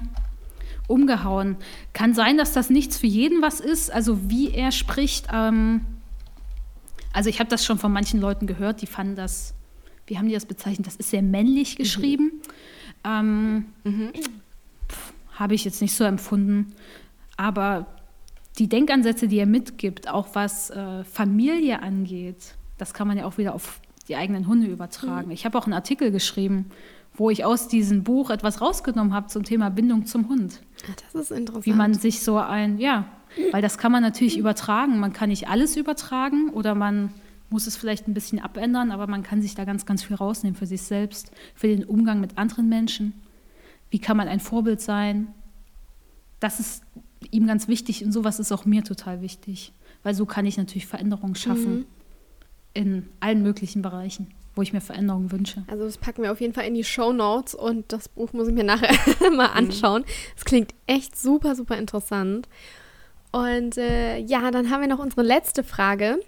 umgehauen. Kann sein, dass das nichts für jeden was ist. Also wie er spricht. Ähm, also ich habe das schon von manchen Leuten gehört, die fanden das, wie haben die das bezeichnet? Das ist sehr männlich geschrieben. Mhm. Ähm, mhm. Habe ich jetzt nicht so empfunden. Aber die Denkansätze, die er mitgibt, auch was äh, Familie angeht, das kann man ja auch wieder auf die eigenen Hunde übertragen. Mhm. Ich habe auch einen Artikel geschrieben, wo ich aus diesem Buch etwas rausgenommen habe zum Thema Bindung zum Hund. Ach, das ist interessant. Wie man sich so ein, ja, weil das kann man natürlich übertragen. Man kann nicht alles übertragen oder man muss es vielleicht ein bisschen abändern, aber man kann sich da ganz, ganz viel rausnehmen für sich selbst, für den Umgang mit anderen Menschen. Wie kann man ein Vorbild sein? Das ist ihm ganz wichtig und sowas ist auch mir total wichtig, weil so kann ich natürlich Veränderungen schaffen mhm. in allen möglichen Bereichen wo ich mir Veränderungen wünsche. Also das packen wir auf jeden Fall in die Show Notes und das Buch muss ich mir nachher mal mhm. anschauen. Es klingt echt super, super interessant. Und äh, ja, dann haben wir noch unsere letzte Frage.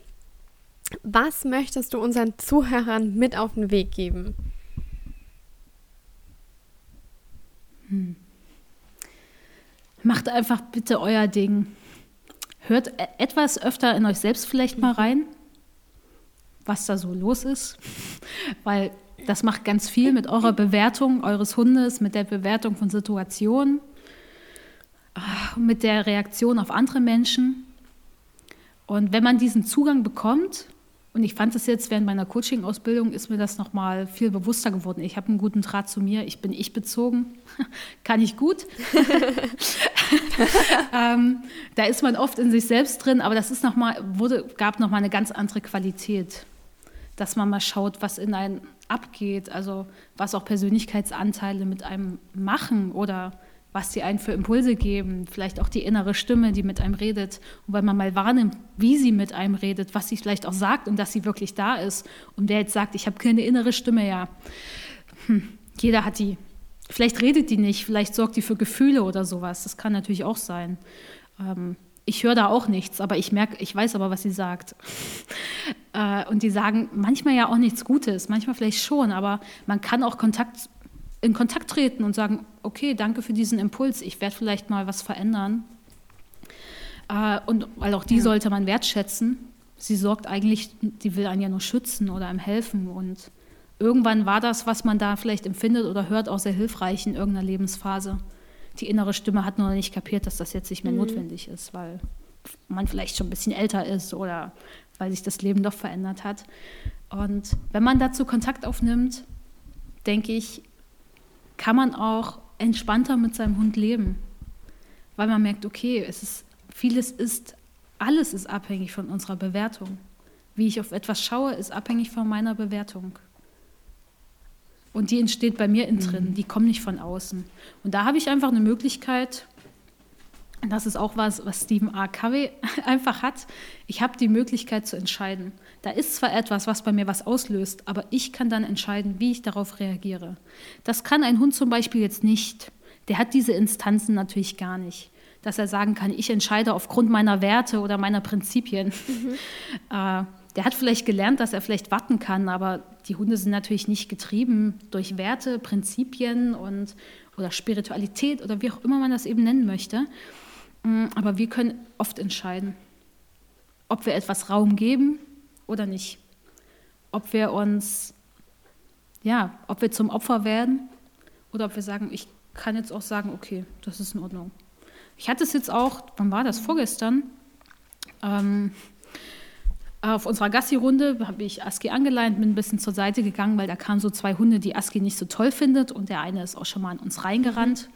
Was möchtest du unseren Zuhörern mit auf den Weg geben? Hm. Macht einfach bitte euer Ding. Hört e-, etwas öfter in euch selbst vielleicht mal rein was da so los ist, weil das macht ganz viel mit eurer Bewertung eures Hundes, mit der Bewertung von Situationen, mit der Reaktion auf andere Menschen. Und wenn man diesen Zugang bekommt, und ich fand es jetzt während meiner Coaching-Ausbildung, ist mir das nochmal viel bewusster geworden. Ich habe einen guten Draht zu mir, ich bin ich bezogen, kann ich gut. ähm, da ist man oft in sich selbst drin, aber das ist noch mal, wurde, gab nochmal eine ganz andere Qualität dass man mal schaut, was in einem abgeht, also was auch Persönlichkeitsanteile mit einem machen oder was sie einen für Impulse geben, vielleicht auch die innere Stimme, die mit einem redet. Und wenn man mal wahrnimmt, wie sie mit einem redet, was sie vielleicht auch sagt und dass sie wirklich da ist. Und wer jetzt sagt, ich habe keine innere Stimme, ja, hm, jeder hat die. Vielleicht redet die nicht, vielleicht sorgt die für Gefühle oder sowas. Das kann natürlich auch sein. Ähm, ich höre da auch nichts, aber ich merke, ich weiß aber, was sie sagt. Äh, und die sagen manchmal ja auch nichts Gutes, manchmal vielleicht schon, aber man kann auch Kontakt, in Kontakt treten und sagen, okay, danke für diesen Impuls, ich werde vielleicht mal was verändern. Äh, und weil auch die ja. sollte man wertschätzen. Sie sorgt eigentlich, die will einen ja nur schützen oder einem helfen. Und irgendwann war das, was man da vielleicht empfindet oder hört, auch sehr hilfreich in irgendeiner Lebensphase die innere Stimme hat nur noch nicht kapiert, dass das jetzt nicht mehr mhm. notwendig ist, weil man vielleicht schon ein bisschen älter ist oder weil sich das Leben doch verändert hat. Und wenn man dazu Kontakt aufnimmt, denke ich, kann man auch entspannter mit seinem Hund leben, weil man merkt, okay, es ist vieles ist alles ist abhängig von unserer Bewertung. Wie ich auf etwas schaue, ist abhängig von meiner Bewertung. Und die entsteht bei mir innen drin, mhm. die kommen nicht von außen. Und da habe ich einfach eine Möglichkeit, das ist auch was, was Stephen R. Covey einfach hat. Ich habe die Möglichkeit zu entscheiden. Da ist zwar etwas, was bei mir was auslöst, aber ich kann dann entscheiden, wie ich darauf reagiere. Das kann ein Hund zum Beispiel jetzt nicht. Der hat diese Instanzen natürlich gar nicht. Dass er sagen kann, ich entscheide aufgrund meiner Werte oder meiner Prinzipien. Mhm. Äh, der hat vielleicht gelernt, dass er vielleicht warten kann, aber die Hunde sind natürlich nicht getrieben durch Werte, Prinzipien und, oder Spiritualität oder wie auch immer man das eben nennen möchte. Mm, aber wir können oft entscheiden, ob wir etwas Raum geben oder nicht. Ob wir uns, ja, ob wir zum Opfer werden oder ob wir sagen, ich kann jetzt auch sagen, okay, das ist in Ordnung. Ich hatte es jetzt auch, wann war das? Vorgestern. Ähm, auf unserer Gassi-Runde habe ich Aski angeleint, bin ein bisschen zur Seite gegangen, weil da kamen so zwei Hunde, die Aski nicht so toll findet. Und der eine ist auch schon mal an uns reingerannt.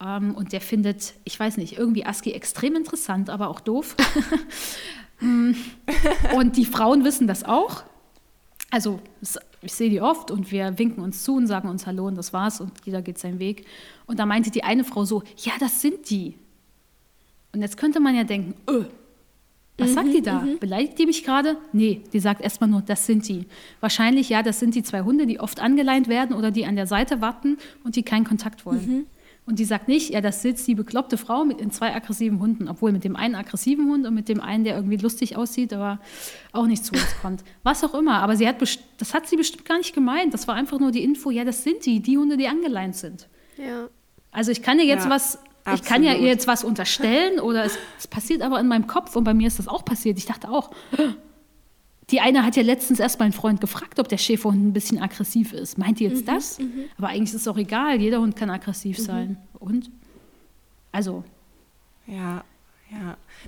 Mhm. Ähm, und der findet, ich weiß nicht, irgendwie Aski extrem interessant, aber auch doof. und die Frauen wissen das auch. Also ich sehe die oft und wir winken uns zu und sagen uns Hallo und das war's und jeder geht seinen Weg. Und da meinte die eine Frau so, ja, das sind die. Und jetzt könnte man ja denken, öh, was mhm, sagt die da? Mhm. Beleidigt die mich gerade? Nee, die sagt erstmal nur, das sind die. Wahrscheinlich, ja, das sind die zwei Hunde, die oft angeleint werden oder die an der Seite warten und die keinen Kontakt wollen. Mhm. Und die sagt nicht, ja, das sitzt die bekloppte Frau mit den zwei aggressiven Hunden, obwohl mit dem einen aggressiven Hund und mit dem einen, der irgendwie lustig aussieht, aber auch nicht zu uns kommt. Was auch immer. Aber sie hat das hat sie bestimmt gar nicht gemeint. Das war einfach nur die Info, ja, das sind die, die Hunde, die angeleint sind. Ja. Also ich kann dir jetzt ja. was Absolut. Ich kann ja ihr jetzt was unterstellen oder es, es, passiert aber in meinem Kopf und bei mir ist das auch passiert. Ich dachte auch, die eine hat ja letztens erst meinen Freund gefragt, ob der Schäferhund ein bisschen aggressiv ist. Meint ihr jetzt mhm, das? Mhm. Aber eigentlich ist es auch egal, jeder Hund kann aggressiv mhm. sein. Und? Also. Ja,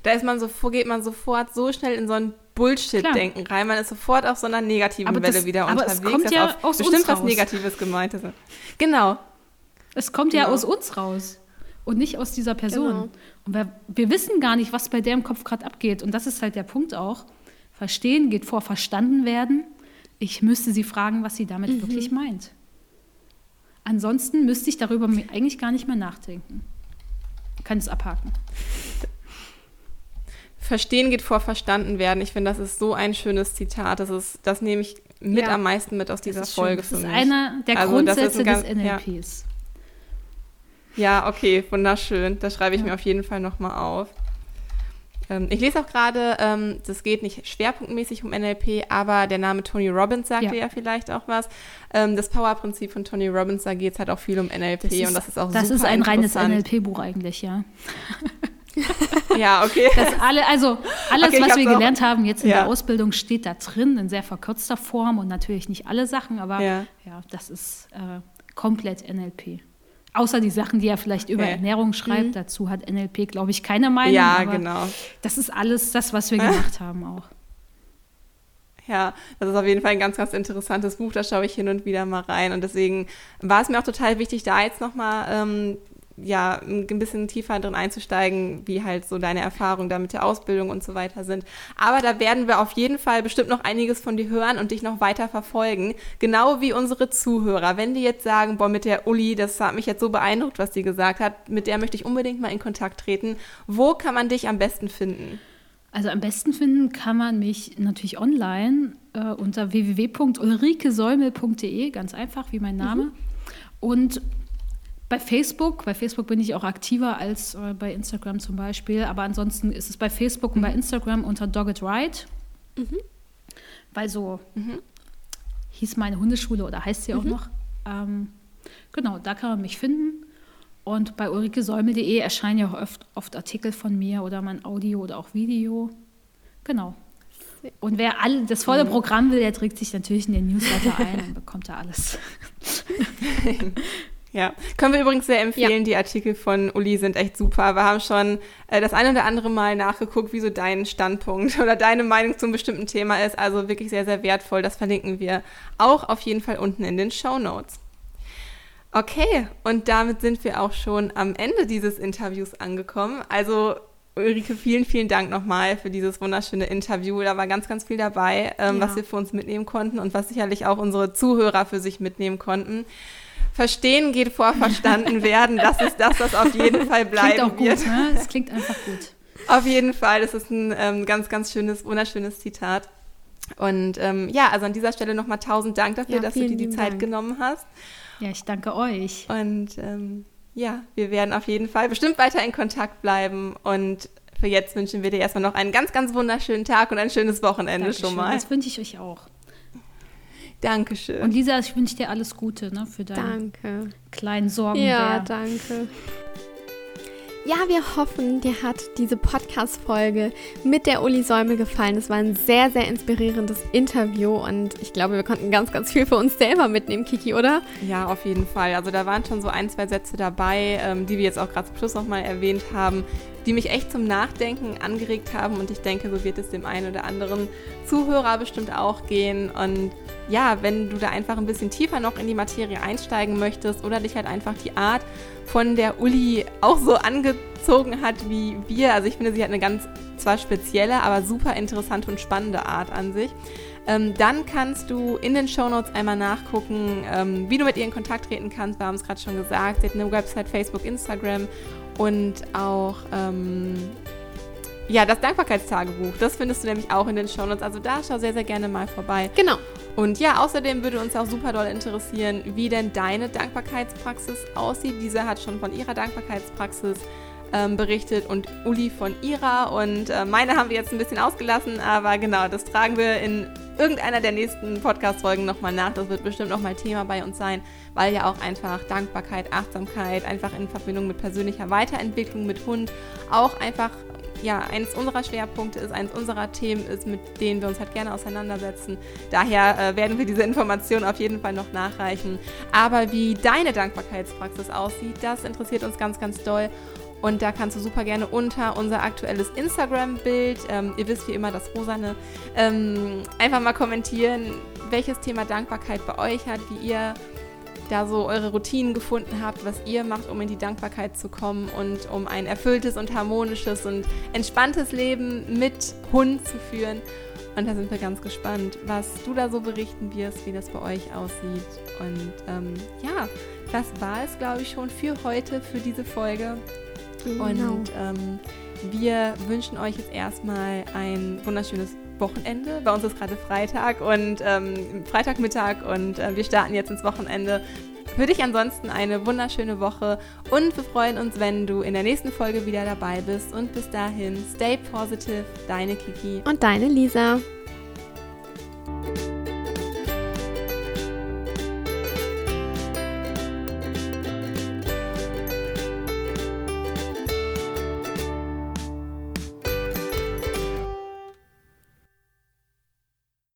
da ist man so, geht man sofort so schnell in so ein Bullshit-Denken rein. Man ist sofort auf so einer negativen Aber Welle das- wieder aber es unterwegs. kommt dass ja auf aus bestimmt uns was raus. Negatives gemeint ist. Genau. Es kommt ja Genau. aus uns raus und nicht aus dieser Person. Genau. Und wir, wir wissen gar nicht, was bei der im Kopf gerade abgeht. Und das ist halt der Punkt auch. Verstehen geht vor verstanden werden. Ich müsste sie fragen, was sie damit Mhm. wirklich meint. Ansonsten müsste ich darüber eigentlich gar nicht mehr nachdenken. Kann es abhaken. Verstehen geht vor verstanden werden. Ich finde, das ist so ein schönes Zitat. Das, ist, das nehme ich mit Ja. am meisten mit aus dieser Das ist schön. Folge Das ist mich. einer der Also, Grundsätze ein ganz- des NLPs. Ja, okay, wunderschön. Das schreibe ich Ja. mir auf jeden Fall nochmal auf. Ähm, ich lese auch gerade, ähm, das geht nicht schwerpunktmäßig um NLP, aber der Name Tony Robbins sagt Ja. dir ja vielleicht auch was. Ähm, das Power-Prinzip von Tony Robbins, da geht es halt auch viel um NLP und das ist auch das super ist ein reines. NLP-Buch eigentlich, ja. Ja, okay. Das alle, also alles, Okay, was wir auch. gelernt haben jetzt in Ja. der Ausbildung, steht da drin in sehr verkürzter Form und natürlich nicht alle Sachen, aber Ja. ja, das ist äh, komplett NLP. Außer die Sachen, die er vielleicht über Okay. Ernährung schreibt, dazu hat NLP, glaube ich, keine Meinung. ja, genau. Das ist alles das, was wir gemacht haben auch. Ja, das ist auf jeden Fall ein ganz, ganz interessantes Buch. Da schaue ich hin und wieder mal rein. Und deswegen war es mir auch total wichtig, da jetzt nochmal ähm, ja, ein bisschen tiefer drin einzusteigen, wie halt so deine Erfahrungen da mit der Ausbildung und so weiter sind. Aber da werden wir auf jeden Fall bestimmt noch einiges von dir hören und dich noch weiter verfolgen. Genau wie unsere Zuhörer. Wenn die jetzt sagen, boah, mit der Uli, das hat mich jetzt so beeindruckt, was die gesagt hat, mit der möchte ich unbedingt mal in Kontakt treten. Wo kann man dich am besten finden? Also am besten finden kann man mich natürlich online äh, unter www.ulrikesäumel.de, ganz einfach wie mein Name. Und bei Facebook, bei Facebook bin ich auch aktiver als äh, bei Instagram zum Beispiel, aber ansonsten ist es bei Facebook und bei Instagram unter Dogged Ride. Weil so hieß meine Hundeschule oder heißt sie auch noch. Ähm, genau, da kann man mich finden. Und bei ulrikesäumel.de erscheinen ja auch oft, oft Artikel von mir oder mein Audio oder auch Video. Genau. Und wer all, das volle Programm will, der trägt sich natürlich in den Newsletter ein und bekommt da alles. Ja, können wir übrigens sehr empfehlen. Die Artikel von Uli sind echt super. Wir haben schon äh, das eine oder andere Mal nachgeguckt, wie so dein Standpunkt oder deine Meinung zum bestimmten Thema ist. Also wirklich sehr, sehr wertvoll. Das verlinken wir auch auf jeden Fall unten in den Show Notes. Okay, und damit sind wir auch schon am Ende dieses Interviews angekommen. Also Ulrike, vielen, vielen Dank nochmal für dieses wunderschöne Interview. Da war ganz, ganz viel dabei, ähm, Ja. was wir für uns mitnehmen konnten und was sicherlich auch unsere Zuhörer für sich mitnehmen konnten. Verstehen geht vor verstanden werden. Das ist das, was auf jeden Fall bleiben Klingt auch gut, wird. ne? Es klingt einfach gut. Auf jeden Fall. Das ist ein ähm, ganz, ganz schönes, wunderschönes Zitat. Und ähm, ja, also an dieser Stelle nochmal tausend Dank dafür, Ja, dass du dir die Zeit Dank. genommen hast. Ja, ich danke euch. Und ähm, ja, wir werden auf jeden Fall bestimmt weiter in Kontakt bleiben. Und für jetzt wünschen wir dir erstmal noch einen ganz, ganz wunderschönen Tag und ein schönes Wochenende Dankeschön. schon mal. Das wünsche ich euch auch. Dankeschön. Und Lisa, ich wünsche dir alles Gute ne, für deinen Danke. kleinen Sorgen. Ja, danke. Ja, wir hoffen, dir hat diese Podcast-Folge mit der Uli Säumel gefallen. Es war ein sehr, sehr inspirierendes Interview und ich glaube, wir konnten ganz, ganz viel für uns selber mitnehmen, Kiki, oder? Ja, auf jeden Fall. Also da waren schon so ein, zwei Sätze dabei, ähm, die wir jetzt auch gerade zum Schluss nochmal erwähnt haben, die mich echt zum Nachdenken angeregt haben. Und ich denke, so wird es dem einen oder anderen Zuhörer bestimmt auch gehen. Und ja, wenn du da einfach ein bisschen tiefer noch in die Materie einsteigen möchtest oder dich halt einfach die Art von der Uli auch so angezogen hat wie wir, also ich finde, sie hat eine ganz zwar spezielle, aber super interessante und spannende Art an sich, ähm, dann kannst du in den Shownotes einmal nachgucken, ähm, wie du mit ihr in Kontakt treten kannst. Wir haben es gerade schon gesagt. Sie hat eine Website, Facebook, Instagram und auch ähm, ja, das Dankbarkeitstagebuch. Das findest du nämlich auch in den Shownotes. Also da schau sehr, sehr gerne mal vorbei. Genau. Und ja, außerdem würde uns auch super doll interessieren, wie denn deine Dankbarkeitspraxis aussieht. Diese hat schon von ihrer Dankbarkeitspraxis ähm, berichtet und Uli von ihrer. Und äh, meine haben wir jetzt ein bisschen ausgelassen, aber genau, das tragen wir in irgendeiner der nächsten Podcast-Folgen nochmal nach. Das wird bestimmt nochmal Thema bei uns sein, weil ja auch einfach Dankbarkeit, Achtsamkeit, einfach in Verbindung mit persönlicher Weiterentwicklung mit Hund auch einfach ja, eines unserer Schwerpunkte ist, eines unserer Themen ist, mit denen wir uns halt gerne auseinandersetzen. Daher äh, werden wir diese Informationen auf jeden Fall noch nachreichen. Aber wie deine Dankbarkeitspraxis aussieht, das interessiert uns ganz, ganz doll. Und da kannst du super gerne unter unser aktuelles Instagram-Bild, ähm, ihr wisst wie immer das Rosane, ähm, einfach mal kommentieren, welches Thema Dankbarkeit bei euch hat, wie ihr da so eure Routinen gefunden habt, was ihr macht, um in die Dankbarkeit zu kommen und um ein erfülltes und harmonisches und entspanntes Leben mit Hund zu führen. Und da sind wir ganz gespannt, was du da so berichten wirst, wie das bei euch aussieht. Und ähm, ja, das war es, glaube ich, schon für heute, für diese Folge. Genau. Und ähm, wir wünschen euch jetzt erstmal ein wunderschönes Wochenende. Bei uns ist gerade Freitag und ähm, Freitagmittag und äh, wir starten jetzt ins Wochenende. Für dich ansonsten eine wunderschöne Woche und wir freuen uns, wenn du in der nächsten Folge wieder dabei bist. Und bis dahin, stay positive, deine Kiki und deine Lisa.